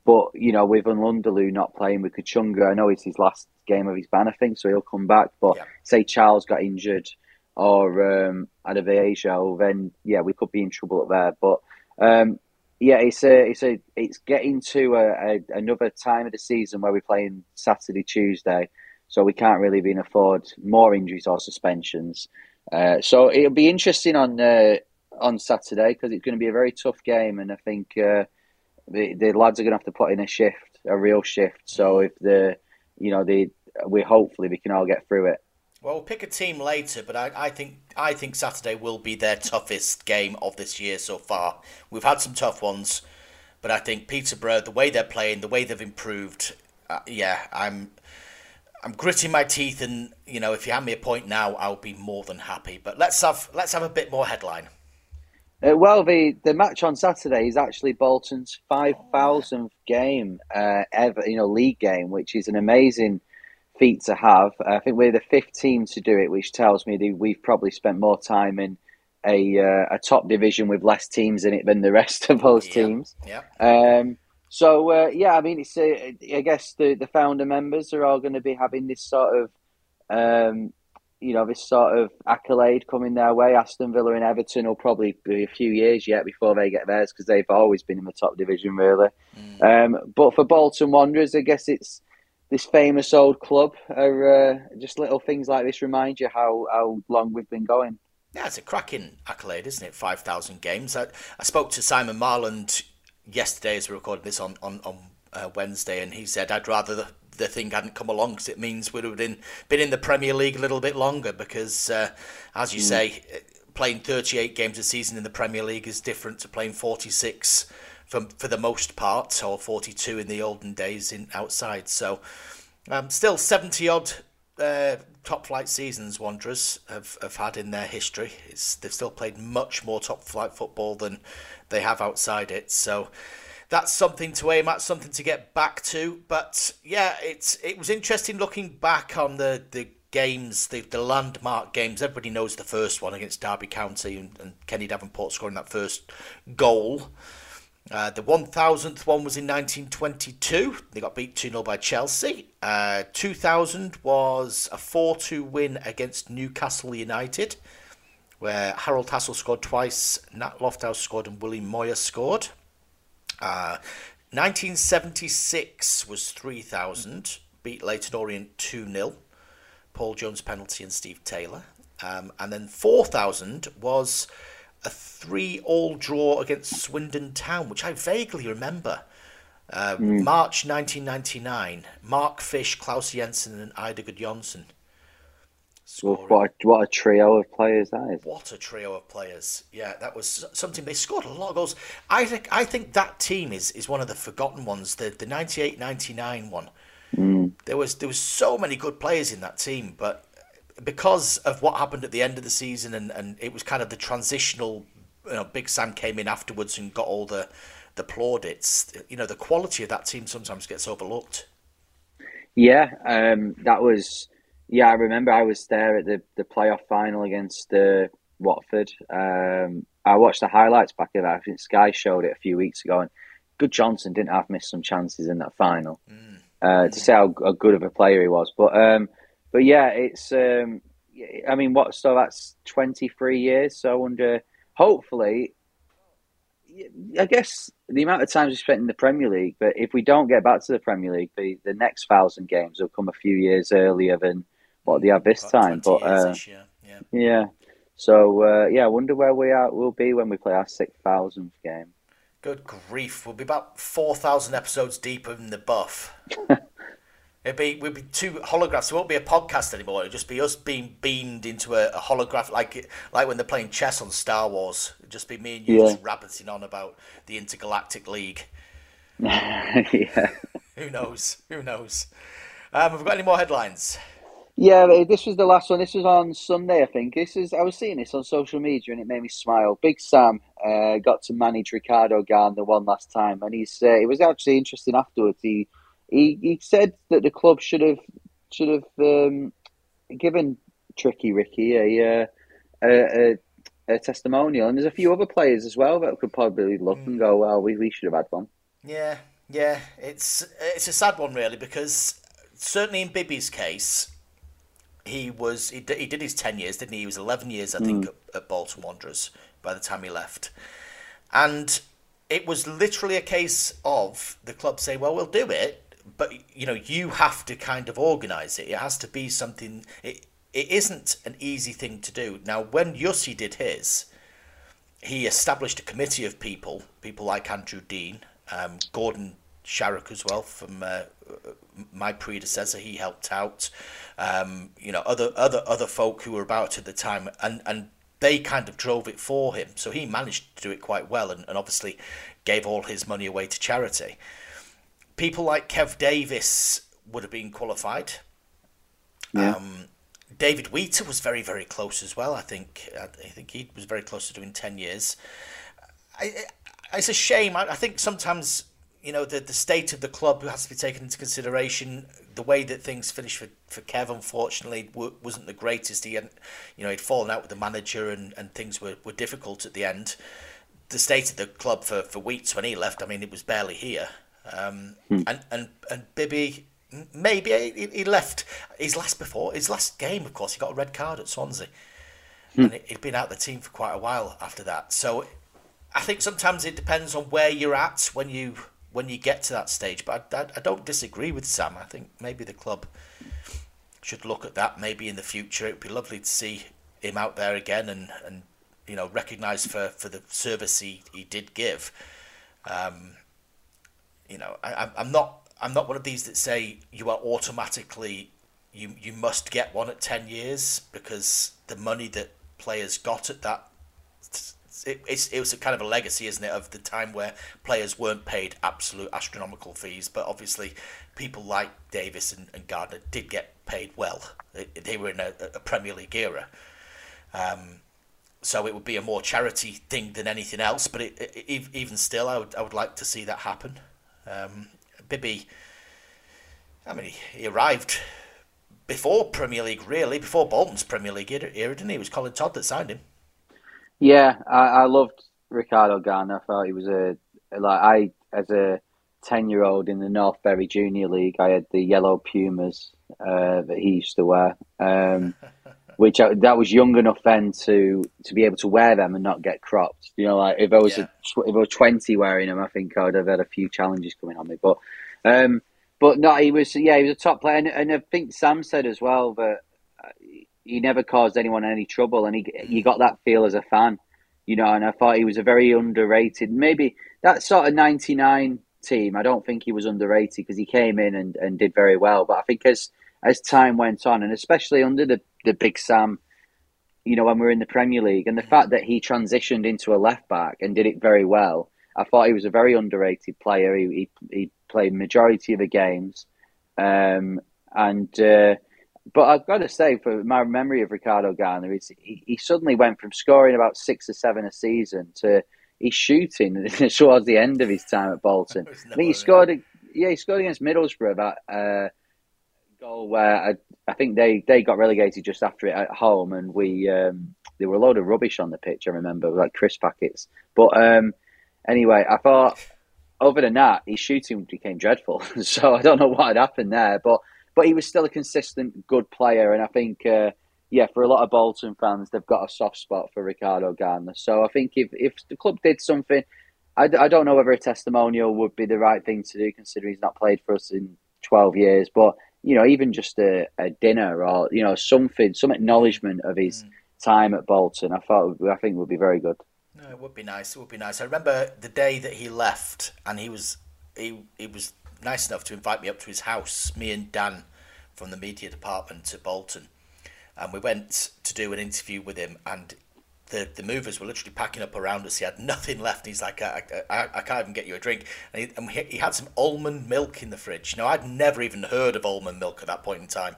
Speaker 4: but you know, with Nlundulu not playing with Kachunga, I know it's his last game of his ban, I think, so he'll come back. But
Speaker 3: Yeah.
Speaker 4: say Charles got injured or um, Adebayo, then yeah, we could be in trouble up there. But um, yeah, it's a, it's a, it's getting to a, a, another time of the season where we're playing Saturday, Tuesday, so we can't really even afford more injuries or suspensions. Uh, so it'll be interesting on uh, on Saturday because it's going to be a very tough game, and I think uh, the the lads are going to have to put in a shift, a real shift. So if the you know the we hopefully we can all get through it.
Speaker 3: Well, we'll pick a team later, but I, I think I think Saturday will be their toughest game of this year so far. We've had some tough ones, but I think Peterborough, the way they're playing, the way they've improved, uh, yeah, I'm I'm gritting my teeth, and you know, if you hand me a point now, I'll be more than happy. But let's have let's have a bit more headline.
Speaker 4: Uh, well, the the match on Saturday is actually Bolton's five thousandth game uh, ever, you know, league game, which is an amazing feat to have. I think we're the fifth team to do it, which tells me that we've probably spent more time in a uh, a top division with less teams in it than the rest of those
Speaker 3: Yeah.
Speaker 4: teams.
Speaker 3: Yeah,
Speaker 4: Um, so uh, yeah, I mean, it's uh, I guess the the founder members are all going to be having this sort of, um, you know, this sort of accolade coming their way. Aston Villa and Everton will probably be a few years yet before they get theirs because they've always been in the top division, really. Um, but for Bolton Wanderers, I guess it's this famous old club. Are uh, just little things like this remind you how how long we've been going.
Speaker 3: yeah, it's a cracking accolade, isn't it? Five thousand games. I, I spoke to Simon Marland yesterday as we recorded this on on on uh, Wednesday, and he said I'd rather the, the thing hadn't come along because it means we'd have been been in the Premier League a little bit longer. Because uh, as you say, playing thirty eight games a season in the Premier League is different to playing forty six for for the most part, or forty two in the olden days in outside. So um, still seventy odd uh, top flight seasons Wanderers have, have had in their history. It's, they've still played much more top flight football than they have outside it. So that's something to aim at, something to get back to. But yeah, it's it was interesting looking back on the, the games, the, the landmark games. Everybody knows the first one against Derby County and, and Kenny Davenport scoring that first goal. Uh, the 1000th one was in 1922. They got beat 2 0 by Chelsea. Uh, 2000 was a 4 2 win against Newcastle United, where Harold Hassall scored twice, Nat Lofthouse scored, and Willie Moir scored. Uh, 1976 was 3000, beat Leyton Orient 2 0. Paul Jones penalty and Steve Taylor. Um, and then 4000 was a 3 all draw against Swindon Town, which I vaguely remember. Uh, March 1999. Mark Fish, Claus Jensen, and Eidur Gudjohnsen.
Speaker 4: Well,
Speaker 3: scoring.
Speaker 4: what a, what a trio of players that is.
Speaker 3: What a trio of players! Yeah, that was something. They scored a lot of goals. I think I think that team is, is one of the forgotten ones. The the 98-99 one. There was there was so many good players in that team, but because of what happened at the end of the season, and, and it was kind of the transitional. You know, Big Sam came in afterwards and got all the the plaudits. You know, the quality of that team sometimes gets overlooked.
Speaker 4: Yeah, um, that was. Yeah, I remember I was there at the, the playoff final against uh, Watford. Um, I watched the highlights back of that. I think Sky showed it a few weeks ago, and Gudjohnsen didn't have missed some chances in that final. Uh, to say how, how good of a player he was, but um, but yeah, it's. Um, I mean, what? So that's twenty three years. So I wonder. Hopefully, I guess the amount of times we spent in the Premier League, but if we don't get back to the Premier League, the, the next thousand games will come a few years earlier than what they have this
Speaker 3: About
Speaker 4: time. But uh,
Speaker 3: yeah.
Speaker 4: yeah, so uh, yeah, I wonder where we are. We'll be when we play our six thousandth game.
Speaker 3: Good grief, we'll be about 4,000 episodes deeper in the buff. It'd be, we'd be two holographs. It won't be a podcast anymore. It'll just be us being beamed into a, a holograph, like like when they're playing chess on Star Wars. It'd just be me and you
Speaker 4: Yeah.
Speaker 3: just rabbiting on about the Intergalactic League.
Speaker 4: yeah.
Speaker 3: Who knows? Who knows? Um, have we got any more headlines?
Speaker 4: Yeah, this was the last one. This was on Sunday, I think. This is I was seeing this on social media and it made me smile. Big Sam uh, got to manage Ricardo Gardner one last time, and he's uh, it was actually interesting afterwards. He he he said that the club should have should have um, given Tricky Ricky a, uh, a, a a testimonial, and there's a few other players as well that could probably look and go, well, we, we should have had one.
Speaker 3: Yeah, yeah. It's it's a sad one really because certainly in Bibby's case, he was he, d- he did his ten years, didn't he? He was eleven years, I think, at, at Bolton Wanderers by the time he left, and it was literally a case of the club saying, "Well, we'll do it." But you know, you have to kind of organise it. It has to be something. It it isn't an easy thing to do. Now, when Jussi did his, he established a committee of people, people like Andrew Dean, um, Gordon Sharrock as well from uh, my predecessor. He helped out, um, you know, other other other folk who were about at the time, and and they kind of drove it for him. So he managed to do it quite well, and, and obviously gave all his money away to charity. People like Kev Davies would have been qualified.
Speaker 4: Yeah.
Speaker 3: Um, David Wheater was very, very close as well. I think. I think he was very close to doing ten years. I, I, it's a shame. I, I think sometimes you know the the state of the club has to be taken into consideration. The way that things finished for, for Kev, unfortunately, w- wasn't the greatest. He had, you know, he'd fallen out with the manager, and, and things were, were difficult at the end. The state of the club for for Wheats when he left, I mean, it was barely here. Um, and and and Bibby, maybe he, he left his last before his last game. Of course, he got a red card at Swansea, and he- he'd been out of the team for quite a while after that. So, I think sometimes it depends on where you're at when you when you get to that stage. But I, I, I don't disagree with Sam. I think maybe the club should look at that. Maybe in the future, it'd be lovely to see him out there again and and you know recognised for for the service he he did give. Um, you know, I, I'm- not I'm not one of these that say you are automatically you you must get one at ten years because the money that players got at that it, it's it was a kind of a legacy, isn't it, of the time where players weren't paid absolute astronomical fees, but obviously people like Davies and, and Gardner did get paid well. They, were in a, a Premier League era. Um, so it would be a more charity thing than anything else. But it, even still, I would I would like to see that happen. Um, Bibby, I mean, he, he arrived before Premier League, really, before Bolton's Premier League era, didn't he? It was Colin Todd that signed him.
Speaker 4: Yeah, I, I loved Ricardo Gardner. I thought he was a like I as a ten year old in the North Berry Junior League. I had the yellow Pumas uh, that he used to wear, um, which I, that was young enough then to to be able to wear them and not get cropped. You know, like if I was
Speaker 3: Yeah.
Speaker 4: a, if I was twenty wearing them, I think I would have had a few challenges coming on me. But um, but no, he was yeah, he was a top player, and, and I think Sam said as well that uh, he never caused anyone any trouble, and he you got that feel as a fan, you know. And I thought he was a very underrated. Maybe that sort of '99 team, I don't think he was underrated because he came in and, and did very well. But I think as as time went on, and especially under the the Big Sam, you know, when we were in the Premier League, and the fact that he transitioned into a left back and did it very well, I thought he was a very underrated player. He he, he played majority of the games, um, and. Uh, but I've got to say, for my memory of Ricardo Gardner, he, he suddenly went from scoring about six or seven a season to he's shooting towards the end of his time at Bolton. I think he scored, yeah, he scored against Middlesbrough that uh, goal where I, I think they, they got relegated just after it at home, and we um, there were a load of rubbish on the pitch. I remember like crisp packets, but um, anyway, I thought other than that, his shooting became dreadful. so I don't know what had happened there, but but he was still a consistent good player, and I think. Uh, yeah, for a lot of Bolton fans, they've got a soft spot for Ricardo Gardner. So I think if, if the club did something, I, I don't know whether a testimonial would be the right thing to do, considering he's not played for us in 12 years. But, you know, even just a, a dinner or, you know, something, some acknowledgement of his mm. time at Bolton, I thought, I think would be very good.
Speaker 3: No, it would be nice. It would be nice. I remember the day that he left, and he was he he was nice enough to invite me up to his house. Me and Dan from the media department to Bolton, and we went to do an interview with him, and the, the movers were literally packing up around us. He had nothing left. He's like, I, I, I can't even get you a drink. And, he, and he, had some almond milk in the fridge. Now, I'd never even heard of almond milk at that point in time.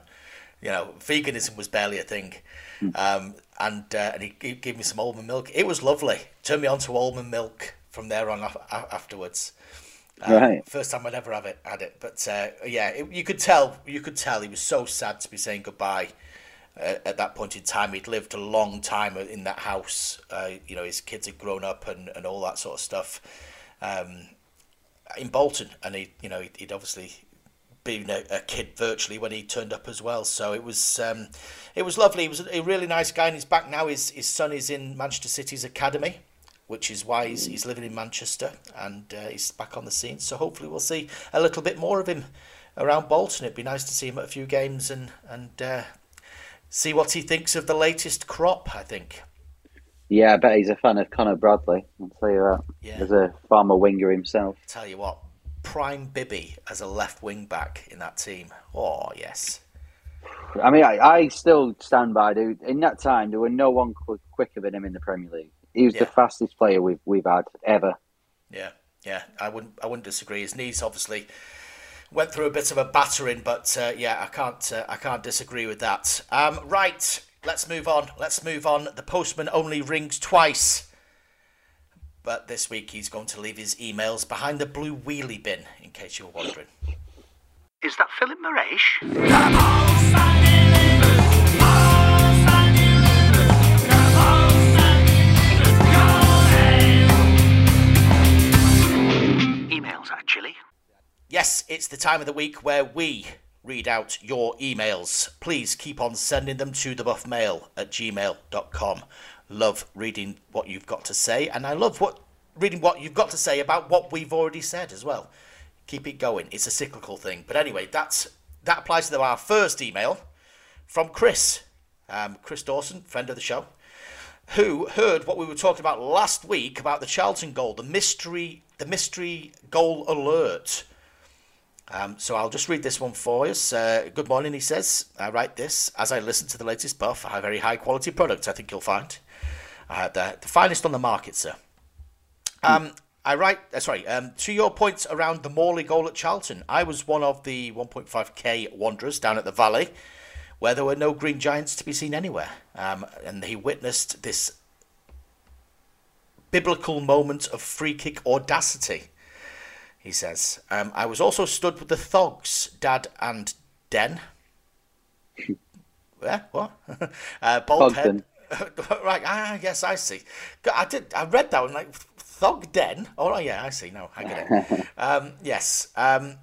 Speaker 3: You know, veganism was barely a thing. Hmm. Um, and uh, and he, he, gave me some almond milk. It was lovely. Turned me on to almond milk from there on afterwards. Um, right. First time I'd ever have it, had it. But uh, yeah, it, you could tell. You could tell he was so sad to be saying goodbye uh, at that point in time. He'd lived a long time in that house. Uh, you know, his kids had grown up and, and all that sort of stuff um, in Bolton, and he, you know, he'd, he'd obviously been a, a, kid virtually when he turned up as well. So it was um, it was lovely. He was a really nice guy, and he's back now. His his son is in Manchester City's academy. Which is why he's, he's living in Manchester and uh, he's back on the scene. So hopefully we'll see a little bit more of him around Bolton. It'd be nice to see him at a few games and and uh, see what he thinks of the latest crop, I think.
Speaker 4: Yeah, I bet he's a fan of Conor Bradley. I'll tell you that. Yeah. As a former winger himself.
Speaker 3: Tell you what, prime Bibby as a left wing back in that team. Oh, yes.
Speaker 4: I mean, I, I still stand by, dude. In that time, there were no one quicker than him in the Premier League. He was yeah. the fastest player we've we've had ever.
Speaker 3: Yeah, yeah, I wouldn't I wouldn't disagree. His knees obviously went through a bit of a battering, but uh, yeah, I can't uh, I can't disagree with that. Um, right, let's move on. Let's move on. The postman only rings twice. But this week he's going to leave his emails behind the blue wheelie bin, in case you were wondering.
Speaker 2: Is that Philip Moresh?
Speaker 3: Yes, it's the time of the week where we read out your emails. Please keep on sending them to thebuffmail at gmail.com. Love reading what you've got to say, and I love what reading what you've got to say about what we've already said as well. Keep it going. It's a cyclical thing. But anyway, that's that applies to our first email from Chris. Um, Chris Dawson, friend of the show, who heard what we were talking about last week about the Charlton goal, the mystery, the mystery goal alert um, so I'll just read this one for you. Uh, good morning, he says. I write this as I listen to the latest buff. A very high quality product, I think you'll find. Uh, the, the finest on the market, sir. Um, I write, uh, sorry, um, to your points around the Morley goal at Charlton. I was one of the 1.5k wanderers down at the Valley where there were no green giants to be seen anywhere. Um, and he witnessed this biblical moment of free kick audacity he says. Um, I was also stood with the Thogs, Dad and Den. yeah, what? uh, bald head. right, ah, yes, I see. I did. I read that one like Thog Den. Oh, yeah, I see. No, I get it. um, yes. Um,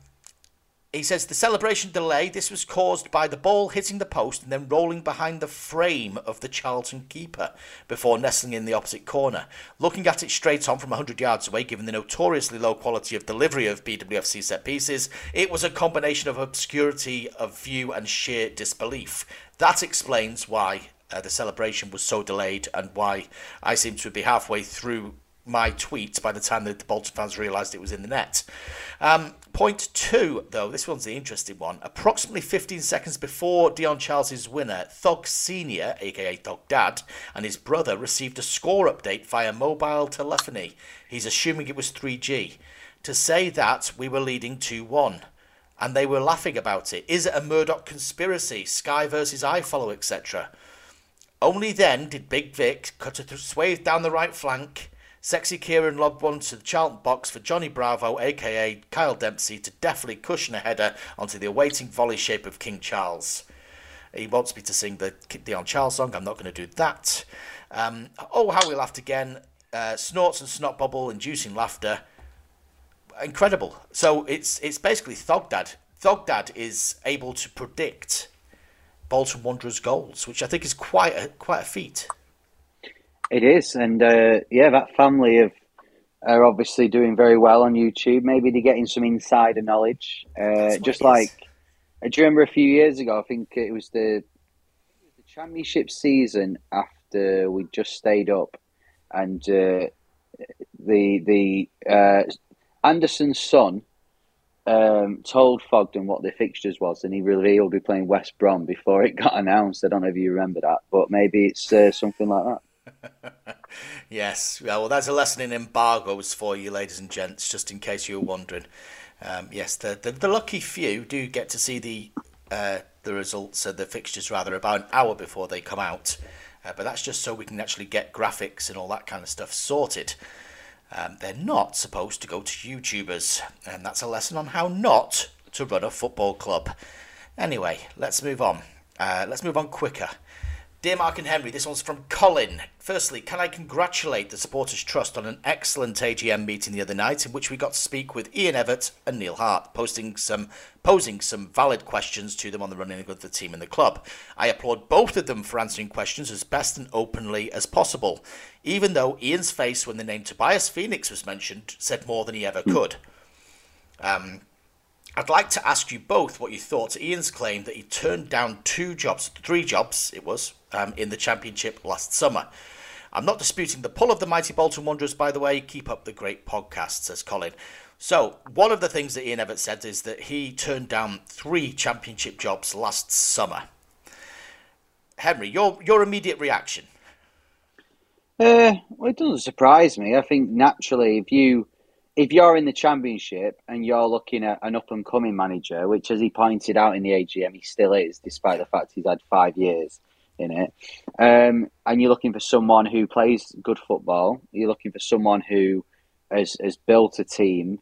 Speaker 3: he says the celebration delay. This was caused by the ball hitting the post and then rolling behind the frame of the Charlton keeper before nestling in the opposite corner. Looking at it straight on from 100 yards away, given the notoriously low quality of delivery of BWFC set pieces, it was a combination of obscurity of view and sheer disbelief. That explains why uh, the celebration was so delayed and why I seem to be halfway through my tweet by the time that the Bolton fans realised it was in the net. Um, point two, though, this one's the interesting one. Approximately 15 seconds before Dion Charles' winner, Thog Senior, aka Thog Dad, and his brother received a score update via mobile telephony. He's assuming it was 3G. To say that we were leading 2 1 and they were laughing about it. Is it a Murdoch conspiracy? Sky versus iFollow, etc. Only then did Big Vic cut a swathe down the right flank Sexy Kieran lobbed one to the Charlton box for Johnny Bravo, aka Kyle Dempsey, to deftly cushion a header onto the awaiting volley shape of King Charles. He wants me to sing the Dion Charles song. I'm not going to do that. Um, oh, how we laughed again. Uh, snorts and snot bubble, inducing laughter. Incredible. So it's it's basically Thogdad Thogdad is able to predict Bolton Wanderers goals, which I think is quite a quite a feat.
Speaker 4: It is, and uh, yeah, that family of are obviously doing very well on YouTube. Maybe they're getting some insider knowledge. Uh, just like I do remember a few years ago, I think it was the, the championship season after we just stayed up, and uh, the the uh, Anderson's son um, told Thogden what the fixtures was, and he revealed we're playing West Brom before it got announced. I don't know if you remember that, but maybe it's uh, something like that.
Speaker 3: yes, well, that's a lesson in embargoes for you, ladies and gents, just in case you were wondering. Um, yes, the, the, the lucky few do get to see the uh, the results of the fixtures rather about an hour before they come out, uh, but that's just so we can actually get graphics and all that kind of stuff sorted. Um, they're not supposed to go to YouTubers, and that's a lesson on how not to run a football club. Anyway, let's move on. Uh, let's move on quicker. Dear Marc and Henry, this one's from Colin. Firstly, can I congratulate the Supporters Trust on an excellent AGM meeting the other night in which we got to speak with Ian Evatt and Neil Hart, posting some posing some valid questions to them on the running of the team and the club. I applaud both of them for answering questions as best and openly as possible, even though Ian's face when the name Tobias Phoenix was mentioned said more than he ever could. Um, I'd like to ask you both what you thought to Ian's claim that he turned down two jobs, three jobs it was, um, in the Championship last summer. I'm not disputing the pull of the mighty Bolton Wanderers, by the way. Keep up the great podcast, says Colin. So, one of the things that Ian Evatt said is that he turned down three Championship jobs last summer. Henry, your your immediate reaction?
Speaker 4: Uh, well, it doesn't surprise me. I think naturally, if you if you're in the championship and you're looking at an up and coming manager, which, as he pointed out in the AGM, he still is, despite the fact he's had five years in it, um, and you're looking for someone who plays good football, you're looking for someone who has, has built a team,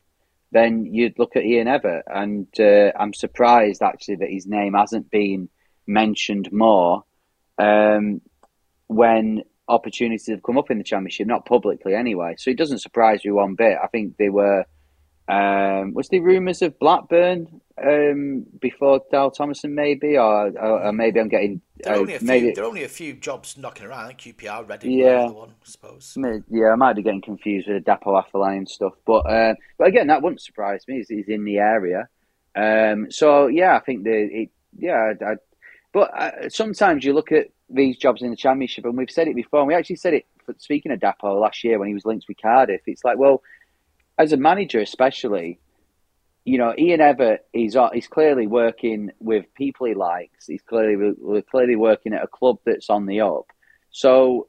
Speaker 4: then you'd look at Ian Evatt. And uh, I'm surprised actually that his name hasn't been mentioned more um, when opportunities have come up in the championship, not publicly anyway. So it doesn't surprise me one bit. I think they were. Um, was there rumours of Blackburn um, before Dahl Tomasson, maybe, or, or, or, maybe I'm getting
Speaker 3: there are, uh, only a few,
Speaker 4: maybe
Speaker 3: there are only a few jobs knocking around. QPR, Reading,
Speaker 4: Yeah.
Speaker 3: the one, I suppose.
Speaker 4: Yeah, I might be getting confused with the Dapo Afolayan and stuff, but uh, but again, that wouldn't surprise me. He's, he's in the area, um, so yeah, I think the it, yeah, I, I, but uh, sometimes you look at these jobs in the championship, and we've said it before. And we actually said it. Speaking of Dapo last year when he was linked with Cardiff, it's like, well, as a manager, especially, you know, Ian Evatt, he's he's clearly working with people he likes. He's clearly clearly working at a club that's on the up. So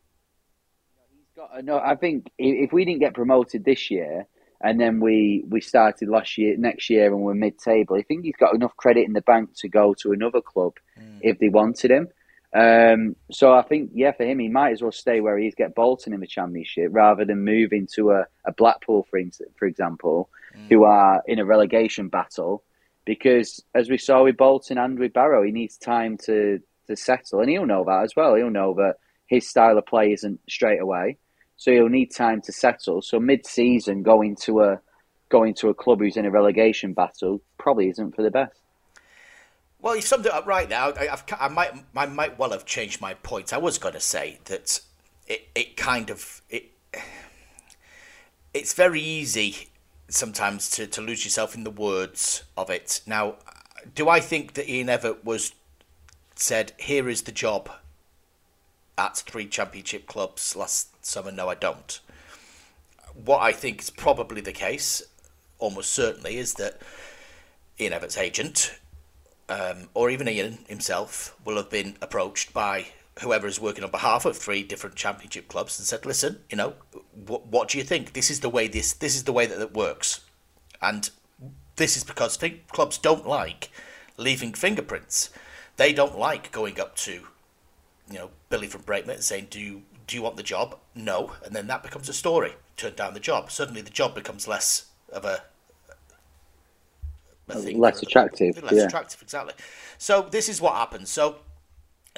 Speaker 4: he's got. No, I think if we didn't get promoted this year, and then we we started last year, next year, and we're mid-table, I think he's got enough credit in the bank to go to another club
Speaker 3: Mm.
Speaker 4: if they wanted him. Um, so I think, yeah, for him, he might as well stay where he is, get Bolton in the Championship, rather than move into a, a Blackpool, for, for example, who are in a relegation battle. Because as we saw with Bolton and with Barrow, he needs time to, to settle, and he'll know that as well. He'll know that his style of play isn't straight away, so he'll need time to settle. So mid-season, going to a going to a club who's in a relegation battle probably isn't for the best.
Speaker 3: Well, you summed it up right now. I, I might, I might well have changed my point. I was going to say that it, it kind of, it, it's very easy sometimes to, to lose yourself in the words of it. Now, do I think that Ian Evatt was said, "Here is the job at three championship clubs last summer"? No, I don't. What I think is probably the case, almost certainly, is that Ian Evatt's agent um, or even Ian himself will have been approached by whoever is working on behalf of three different championship clubs and said, "Listen, you know, what, what do you think? This is the way this this is the way that it works, and this is because clubs don't like leaving fingerprints. They don't like going up to, you know, Billy from Breightmet and saying, "Do you do you want the job?" No, and then that becomes a story. Turn down the job. Suddenly, the job becomes less of a a thing
Speaker 4: Less attractive,
Speaker 3: Less
Speaker 4: yeah.
Speaker 3: attractive, exactly. So this is what happens. So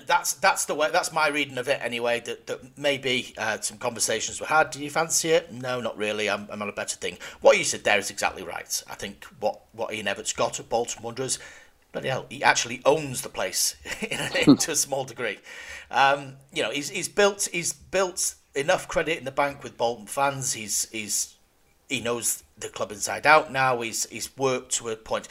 Speaker 3: that's that's the way. That's my reading of it anyway. That that maybe uh, some conversations were had. Do you fancy it? No, not really. I'm, I'm on a better thing. What you said there is exactly right. I think what what Ian Evatt's got at Bolton Wanderers, bloody hell, he actually owns the place in, to a small degree. Um, you know, he's he's built he's built enough credit in the bank with Bolton fans. He's he's he knows the club inside out now. He's he's worked to a point.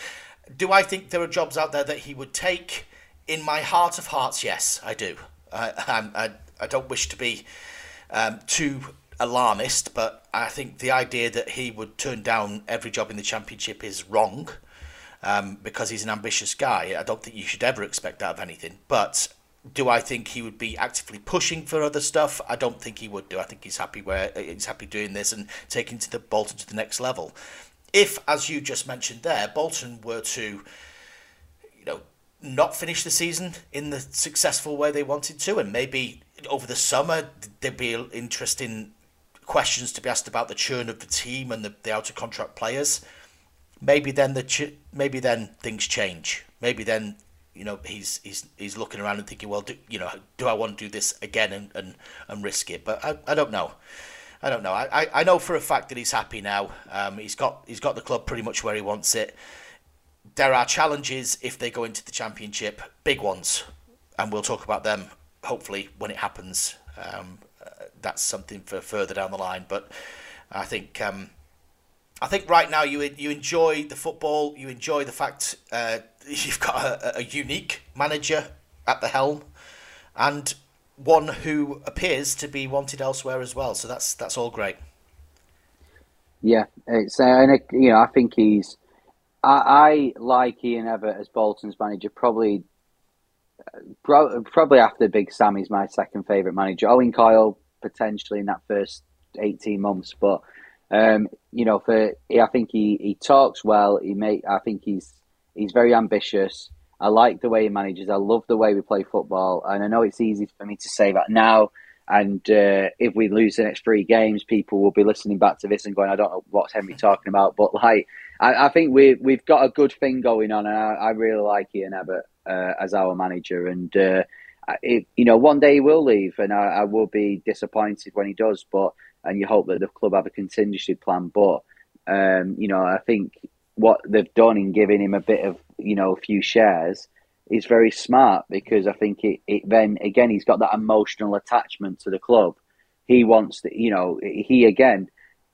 Speaker 3: Do I think there are jobs out there that he would take? in my heart of hearts, yes, I do. I, I, I don't wish to be um, too alarmist, but I think the idea that he would turn down every job in the championship is wrong um, because he's an ambitious guy. I don't think you should ever expect that of anything. But do I think he would be actively pushing for other stuff? I don't think he would do. I think he's happy where he's happy doing this and taking to the Bolton to the next level. If, as you just mentioned there, Bolton were to you know, not finish the season in the successful way they wanted to, and maybe over the summer there'd be interesting questions to be asked about the churn of the team and the, the out of contract players. Maybe then the ch- maybe then things change. Maybe then you know he's he's he's looking around and thinking, well, do, you know, do I want to do this again and, and, and risk it? But I, I don't know. I don't know. I, I know for a fact that he's happy now. Um, he's got he's got the club pretty much where he wants it there are challenges if they go into the championship, big ones, and we'll talk about them hopefully when it happens. Um, uh, that's something for further down the line, but I think um, I think right now you you enjoy the football, you enjoy the fact uh, you've got a, a unique manager at the helm, and one who appears to be wanted elsewhere as well. So that's that's all great.
Speaker 4: Yeah, it's uh, and it, you know I think he's I, I like Ian Evatt as Bolton's manager. Probably, probably after Big Sam, he's my second favourite manager. Owen Coyle potentially in that first eighteen months, but um, you know, for I think he, he talks well. He make I think he's he's very ambitious. I like the way he manages. I love the way we play football, and I know it's easy for me to say that now. And uh, if we lose the next three games, people will be listening back to this and going, "I don't know what's Henry talking about." But like, I, I think we we've got a good thing going on, and I, I really like Ian Evatt uh, as our manager. And uh, it, you know, one day he will leave, and I, I, will be disappointed when he does. But and you hope that the club have a contingency plan. But um, you know, I think what they've done in giving him a bit of you know a few shares is very smart because I think it, it then again he's got that emotional attachment to the club. He wants to, you know, he again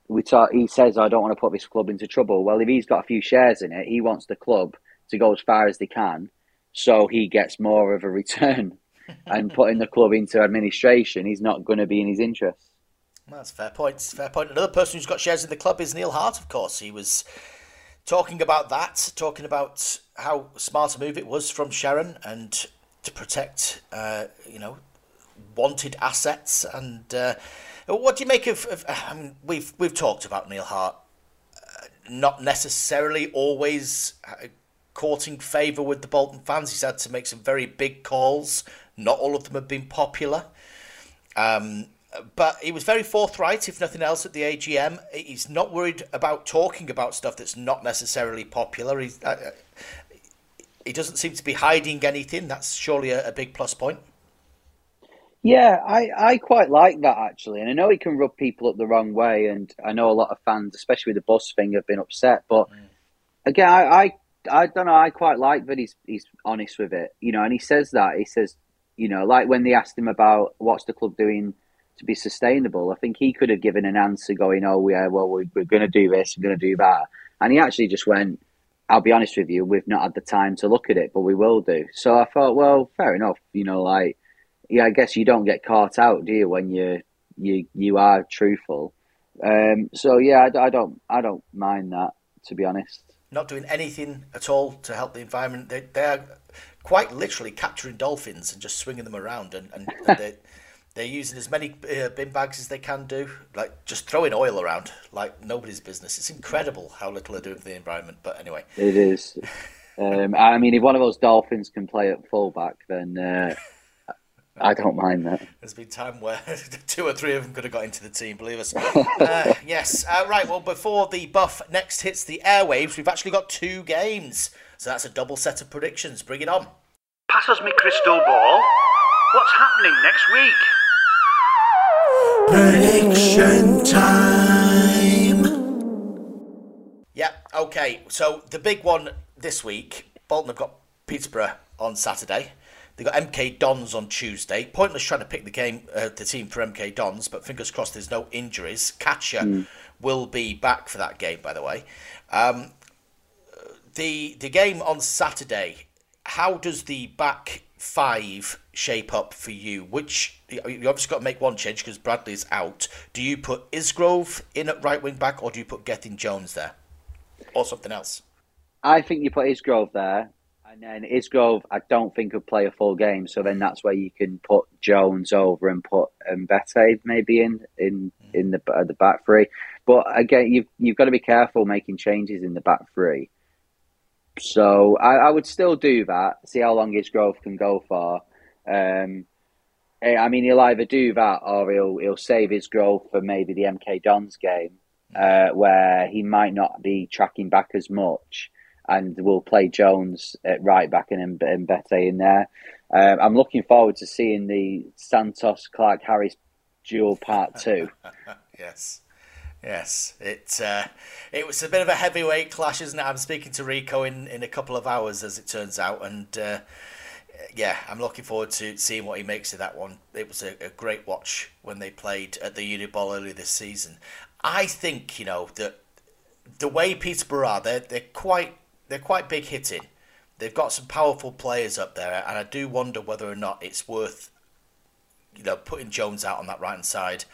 Speaker 4: we talk, he says, I don't want to put this club into trouble. Well, if he's got a few shares in it, he wants the club to go as far as they can so he gets more of a return. and putting the club into administration, he's not going to be in his interest.
Speaker 3: That's fair point. Fair point. Another person who's got shares in the club is Neil Hart, of course. He was talking about that, talking about how smart a move it was from Sharon and to protect, uh, you know, wanted assets and. Uh, what do you make of? of I mean, we've we've talked about Neil Hart, uh, not necessarily always uh, courting favour with the Bolton fans. He's had to make some very big calls. Not all of them have been popular. Um, but he was very forthright, if nothing else, at the AGM. He's not worried about talking about stuff that's not necessarily popular. He's, uh, uh he doesn't seem to be hiding anything. That's surely a, a big plus point.
Speaker 4: Yeah, I, I quite like that actually, and I know he can rub people up the wrong way, and I know a lot of fans, especially with the bus thing, have been upset. But mm. again, I, I I don't know. I quite like that he's he's honest with it, you know, and he says that he says, you know, like when they asked him about what's the club doing to be sustainable, I think he could have given an answer going, oh yeah, well we're, we're going to do this, we're going to do that, and he actually just went, I'll be honest with you, we've not had the time to look at it, but we will do. So I thought, well, fair enough, you know, like yeah, I guess you don't get caught out, do you, when you you you are truthful? Um, so yeah, I, I, don't I don't mind that to be honest.
Speaker 3: Not doing anything at all to help the environment. They they are quite literally capturing dolphins and just swinging them around, and, and, and they they're using as many uh, bin bags as they can do, like just throwing oil around like nobody's business. It's incredible how little they're doing for the environment. But anyway,
Speaker 4: it is. Um, I mean, if one of those dolphins can play at fullback, then uh, I don't mind that.
Speaker 3: There's been time where two or three of them could have got into the team, believe us. uh, yes. Uh, right, well, before the buff next hits the airwaves, we've actually got two games. So that's a double set of predictions. Bring it on.
Speaker 2: Pass us me crystal ball. What's happening next week?
Speaker 1: Prediction time.
Speaker 3: Yeah, okay. So the big one this week, Bolton have got Peterborough on Saturday. They've got MK Dons on Tuesday. Pointless trying to pick the game, uh, the team for MK Dons, but fingers crossed there's no injuries. Catcher will be back for that game, by the way. Um, the the game on Saturday. How does the back five shape up for you? Which you obviously got to make one change because Bradley's out. Do you put Isgrove in at right wing back, or do you put Gethin Jones there, or something else?
Speaker 4: I think you put Isgrove there, and then Isgrove, I don't think would play a full game. So then that's where you can put Jones over and put Mbete maybe in in in the uh, the back three. But again, you've you've got to be careful making changes in the back three. So I, I would still do that. See how long Isgrove can go for. Um, eh, I mean, he'll either do that or he'll he'll save Isgrove for maybe the MK Dons game, uh, where he might not be tracking back as much, and we'll play Jones at right back and Mbete in there. Um, I'm looking forward to seeing the Santos Clarke-Harris duel part two.
Speaker 3: Yes. Yes, it uh, it was a bit of a heavyweight clash, isn't it? I'm speaking to Rico in, in a couple of hours, as it turns out, and uh, yeah, I'm looking forward to seeing what he makes of that one. It was a, a great watch when they played at the Uniball earlier this season. I think you know that the way Peterborough are, they're they're quite they're quite big hitting. They've got some powerful players up there, and I do wonder whether or not it's worth you know putting Jones out on that right hand side.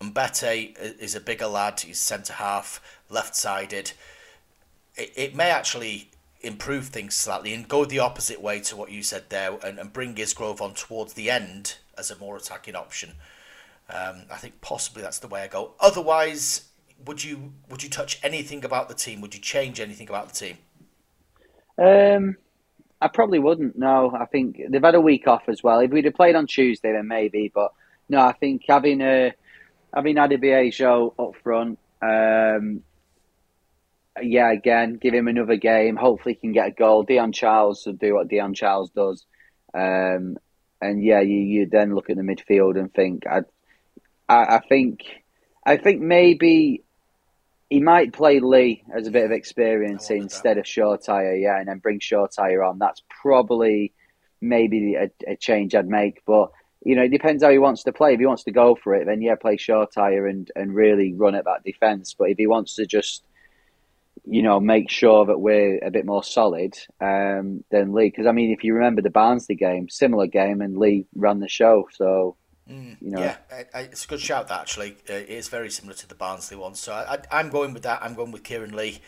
Speaker 3: Mbete is a bigger lad. He's centre half, left sided. It, it may actually improve things slightly and go the opposite way to what you said there and, and bring Isgrove on towards the end as a more attacking option. Um, I think possibly that's the way I go. Otherwise, would you would you touch anything about the team? Would you change anything about the team?
Speaker 4: Um, I probably wouldn't. No, I think they've had a week off as well. If we'd have played on Tuesday, then maybe. But no, I think having a having Adeboyejo up front, um, yeah, again, give him another game. Hopefully, he can get a goal. Dion Charles will do what Dion Charles does, um, and yeah, you, you then look at the midfield and think, I, I, I think, I think maybe he might play Lee as a bit of experience instead of Shoretire, yeah, and then bring Shoretire on. That's probably maybe a, a change I'd make, but you know, it depends how he wants to play. If he wants to go for it, then yeah, play Shoretire and and really run at that defence. But if he wants to just you know, make sure that we're a bit more solid um, than Lee. Because I mean, if you remember the Barnsley game, similar game, and Lee ran the show. So you know,
Speaker 3: Yeah, it's a good shout. That actually, uh, it is very similar to the Barnsley one. So I, I'm going with that. I'm going with Kieran Lee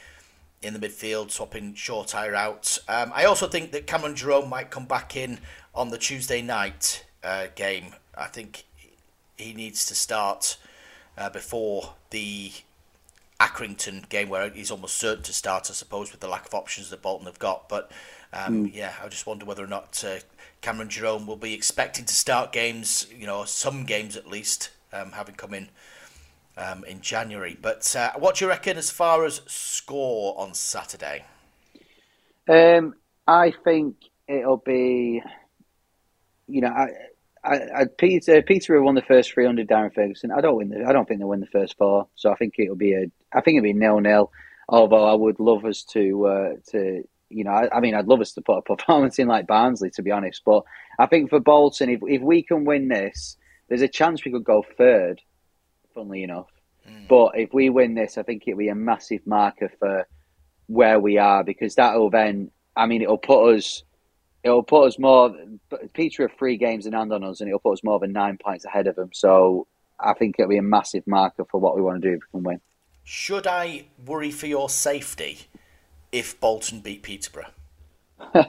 Speaker 3: in the midfield, swapping Shoretire out. Um, I also think that Cameron Jerome might come back in on the Tuesday night uh, game. I think he needs to start uh, before the Accrington game, where he's almost certain to start, I suppose, with the lack of options that Bolton have got. But um, yeah, I just wonder whether or not uh, Cameron Jerome will be expecting to start games, you know, some games at least, um, having come in um, in January. But uh, what do you reckon as far as score on Saturday?
Speaker 4: um, I think it'll be, you know, I. I, I, Peter Peter won the first three hundred. Darren Ferguson. I don't win. The, I don't think they'll win the first four. So I think it'll be a. I think it'll be nil nil. Although I would love us to uh, to you know. I, I mean, I'd love us to put a performance in like Barnsley, to be honest. But I think for Bolton, if if we can win this, there's a chance we could go third. Funnily enough, but if we win this, I think it'll be a massive marker for where we are because that'll then. I mean, it'll put us. It'll put us more. Peter have three games in hand on us, and it'll put us more than nine points ahead of them. So I think it'll be a massive marker for what we want to do if we can win.
Speaker 3: Should I worry for your safety if Bolton beat Peterborough?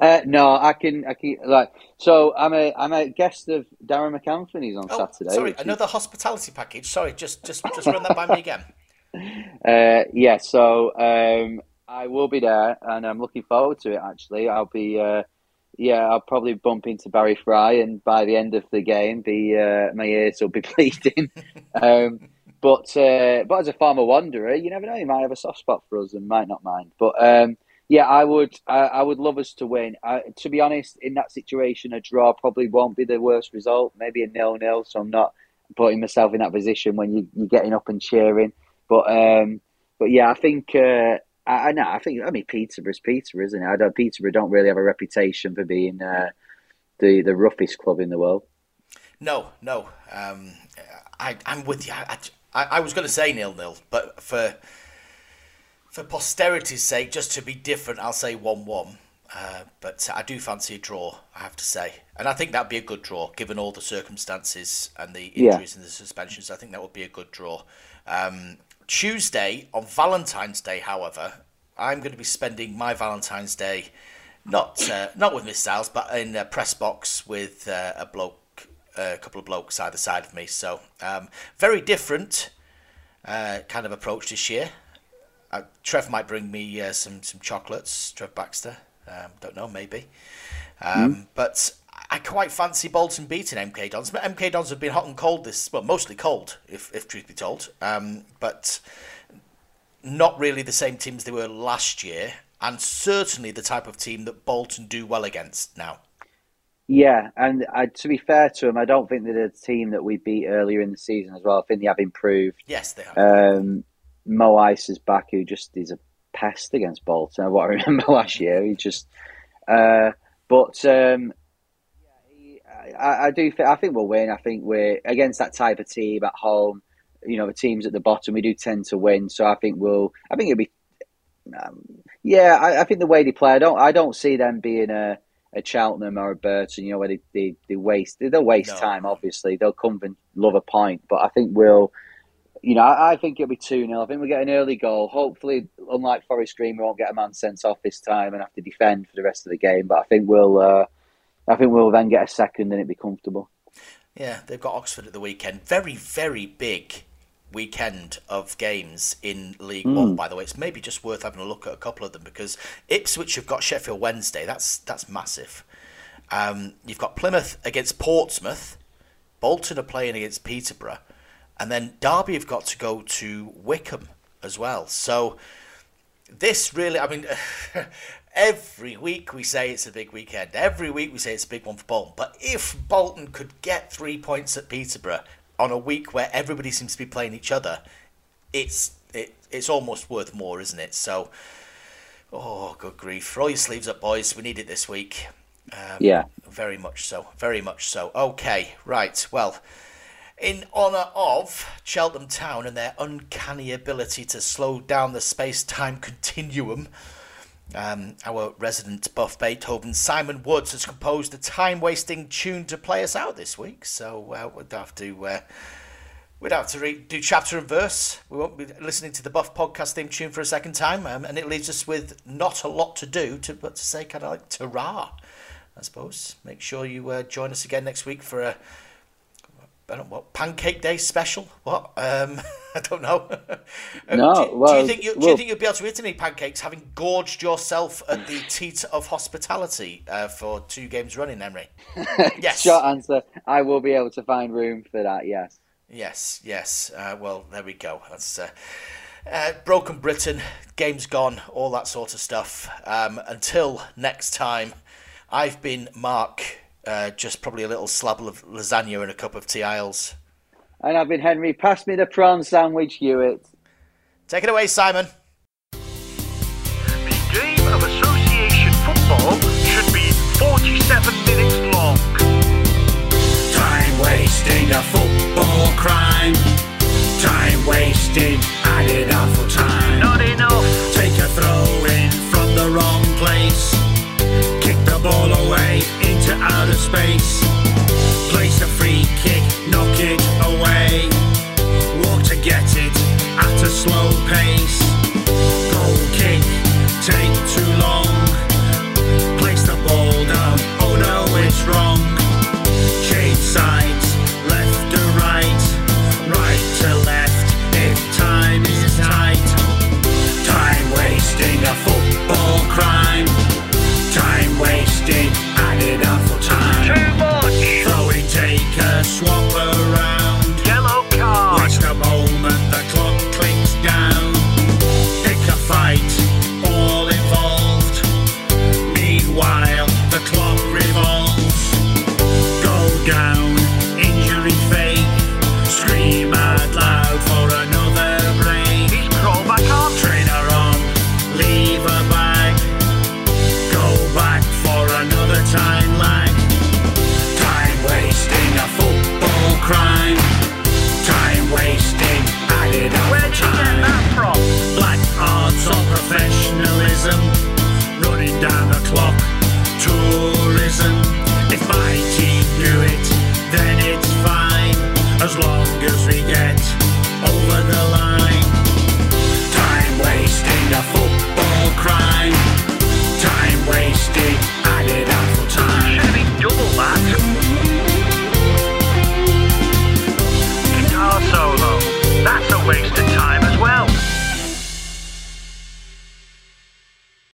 Speaker 4: Uh, no, I can. I can like. So I'm a I'm a guest of Darragh MacAnthony's on
Speaker 3: Oh,
Speaker 4: Saturday.
Speaker 3: sorry,
Speaker 4: which is-
Speaker 3: another hospitality package. Sorry, just just just run that by me again.
Speaker 4: Uh, yeah, so um, I will be there, and I'm looking forward to it. Actually, I'll be. Uh, yeah, I'll probably bump into Barry Fry, and by the end of the game, be uh, my ears will be bleeding. um, but uh, but as a former wanderer, you never know. He might have a soft spot for us and might not mind. But um, Yeah, I would. I, I would love us to win. I, to be honest, in that situation, a draw probably won't be the worst result. Maybe a nil-nil. So I'm not putting myself in that position when you, you're getting up and cheering. But um, but yeah, I think uh, I, I know. I think I mean Peterborough's Peterborough, isn't it? I don't. Peterborough don't really have a reputation for being uh, the the roughest club in the world.
Speaker 3: No, no. Um, I, I'm with you. I, I, I was going to say nil-nil, but for for posterity's sake, just to be different, I'll say one-one. Uh, but I do fancy a draw, I have to say, and I think that'd be a good draw given all the circumstances and the injuries
Speaker 4: Yeah.
Speaker 3: and the suspensions. I think that would be a good draw. Um, Tuesday on Valentine's Day, however, I'm going to be spending my Valentine's Day not uh, not with Miss Styles, but in a press box with uh, a bloke, a couple of blokes either side of me. So um, very different uh, kind of approach this year. Uh, Trev might bring me uh, some some chocolates. Trev Baxter, um, don't know, maybe. Um, But I quite fancy Bolton beating MK Dons. MK Dons have been hot and cold this, well, mostly cold, if if truth be told. Um, but not really the same team as they were last year, and certainly the type of team that Bolton do well against now.
Speaker 4: Yeah, and uh, to be fair to them, I don't think they're the team that we beat earlier in the season as well. I think they have improved.
Speaker 3: Yes, they have.
Speaker 4: Um, Mo Eisa is back, who just is a pest against Bolton. What I remember last year, he just. Uh, but um, I, I do. Think, I think we'll win. I think we're against that type of team at home. You know, the teams at the bottom, we do tend to win. So I think we'll. I think it'll be. Um, yeah, I, I think the way they play, I don't. I don't see them being a. A Cheltenham or a Burton, you know, where they, they, they waste they'll waste
Speaker 3: No.
Speaker 4: time. Obviously, they'll come and love a point, but I think we'll you know, I, I think it'll be 2 0. I think we'll get an early goal. Hopefully, unlike Forest Green, we won't get a man sent off this time and have to defend for the rest of the game. But I think we'll, uh, I think we'll then get a second and it'll be comfortable.
Speaker 3: Yeah, they've got Oxford at the weekend. Very, very big weekend of games in League One. By the way, it's maybe just worth having a look at a couple of them because Ipswich have got Sheffield Wednesday. That's that's massive. Um, you've got Plymouth against Portsmouth. Bolton are playing against Peterborough, and then Derby have got to go to Wycombe as well. So this really, I mean, every week we say it's a big weekend. Every week we say it's a big one for Bolton. But if Bolton could get three points at Peterborough on a week where everybody seems to be playing each other, it's it, it's almost worth more, isn't it? So, oh, good grief! Roll your sleeves up, boys. We need it this week. Um,
Speaker 4: Yeah.
Speaker 3: very much so. Very much so. Okay, right. Well, in honour of Cheltenham Town and their uncanny ability to slow down the space time continuum, um, our resident buff Beethoven, Simon Woods, has composed a time wasting tune to play us out this week. So uh, we'd have to. Uh, We'd have to read, do chapter and verse. We won't be listening to the Buff podcast theme tune for a second time, um, and it leaves us with not a lot to do, to, but to say kind of like ta I suppose. Make sure you uh, join us again next week for a I don't know what Pancake Day special. What? Um, I don't know. Uh,
Speaker 4: No,
Speaker 3: do, do you think you, do you
Speaker 4: well-
Speaker 3: think you'll be able to eat any pancakes, having gorged yourself at the teat of hospitality uh, for two games running, Emery? Yes.
Speaker 4: Short answer I will be able to find room for that, yes.
Speaker 3: Yes, yes. Uh, well, there we go. That's uh, uh, Broken Britain, game's gone, all that sort of stuff. Um, until next time, I've been Marc, uh, just probably a little slab of lasagna and a cup of tea Iles.
Speaker 4: And I've been Henry. Pass me the prawn sandwich, Hewitt.
Speaker 3: Take it away, Simon.
Speaker 2: The game of association football should be 47 minutes long.
Speaker 1: Time wasting a football crime. Time wasting added awful time.
Speaker 2: Not enough.
Speaker 1: Take a throw space. Place a free kick, knock it away. Walk to get it at a slow pace.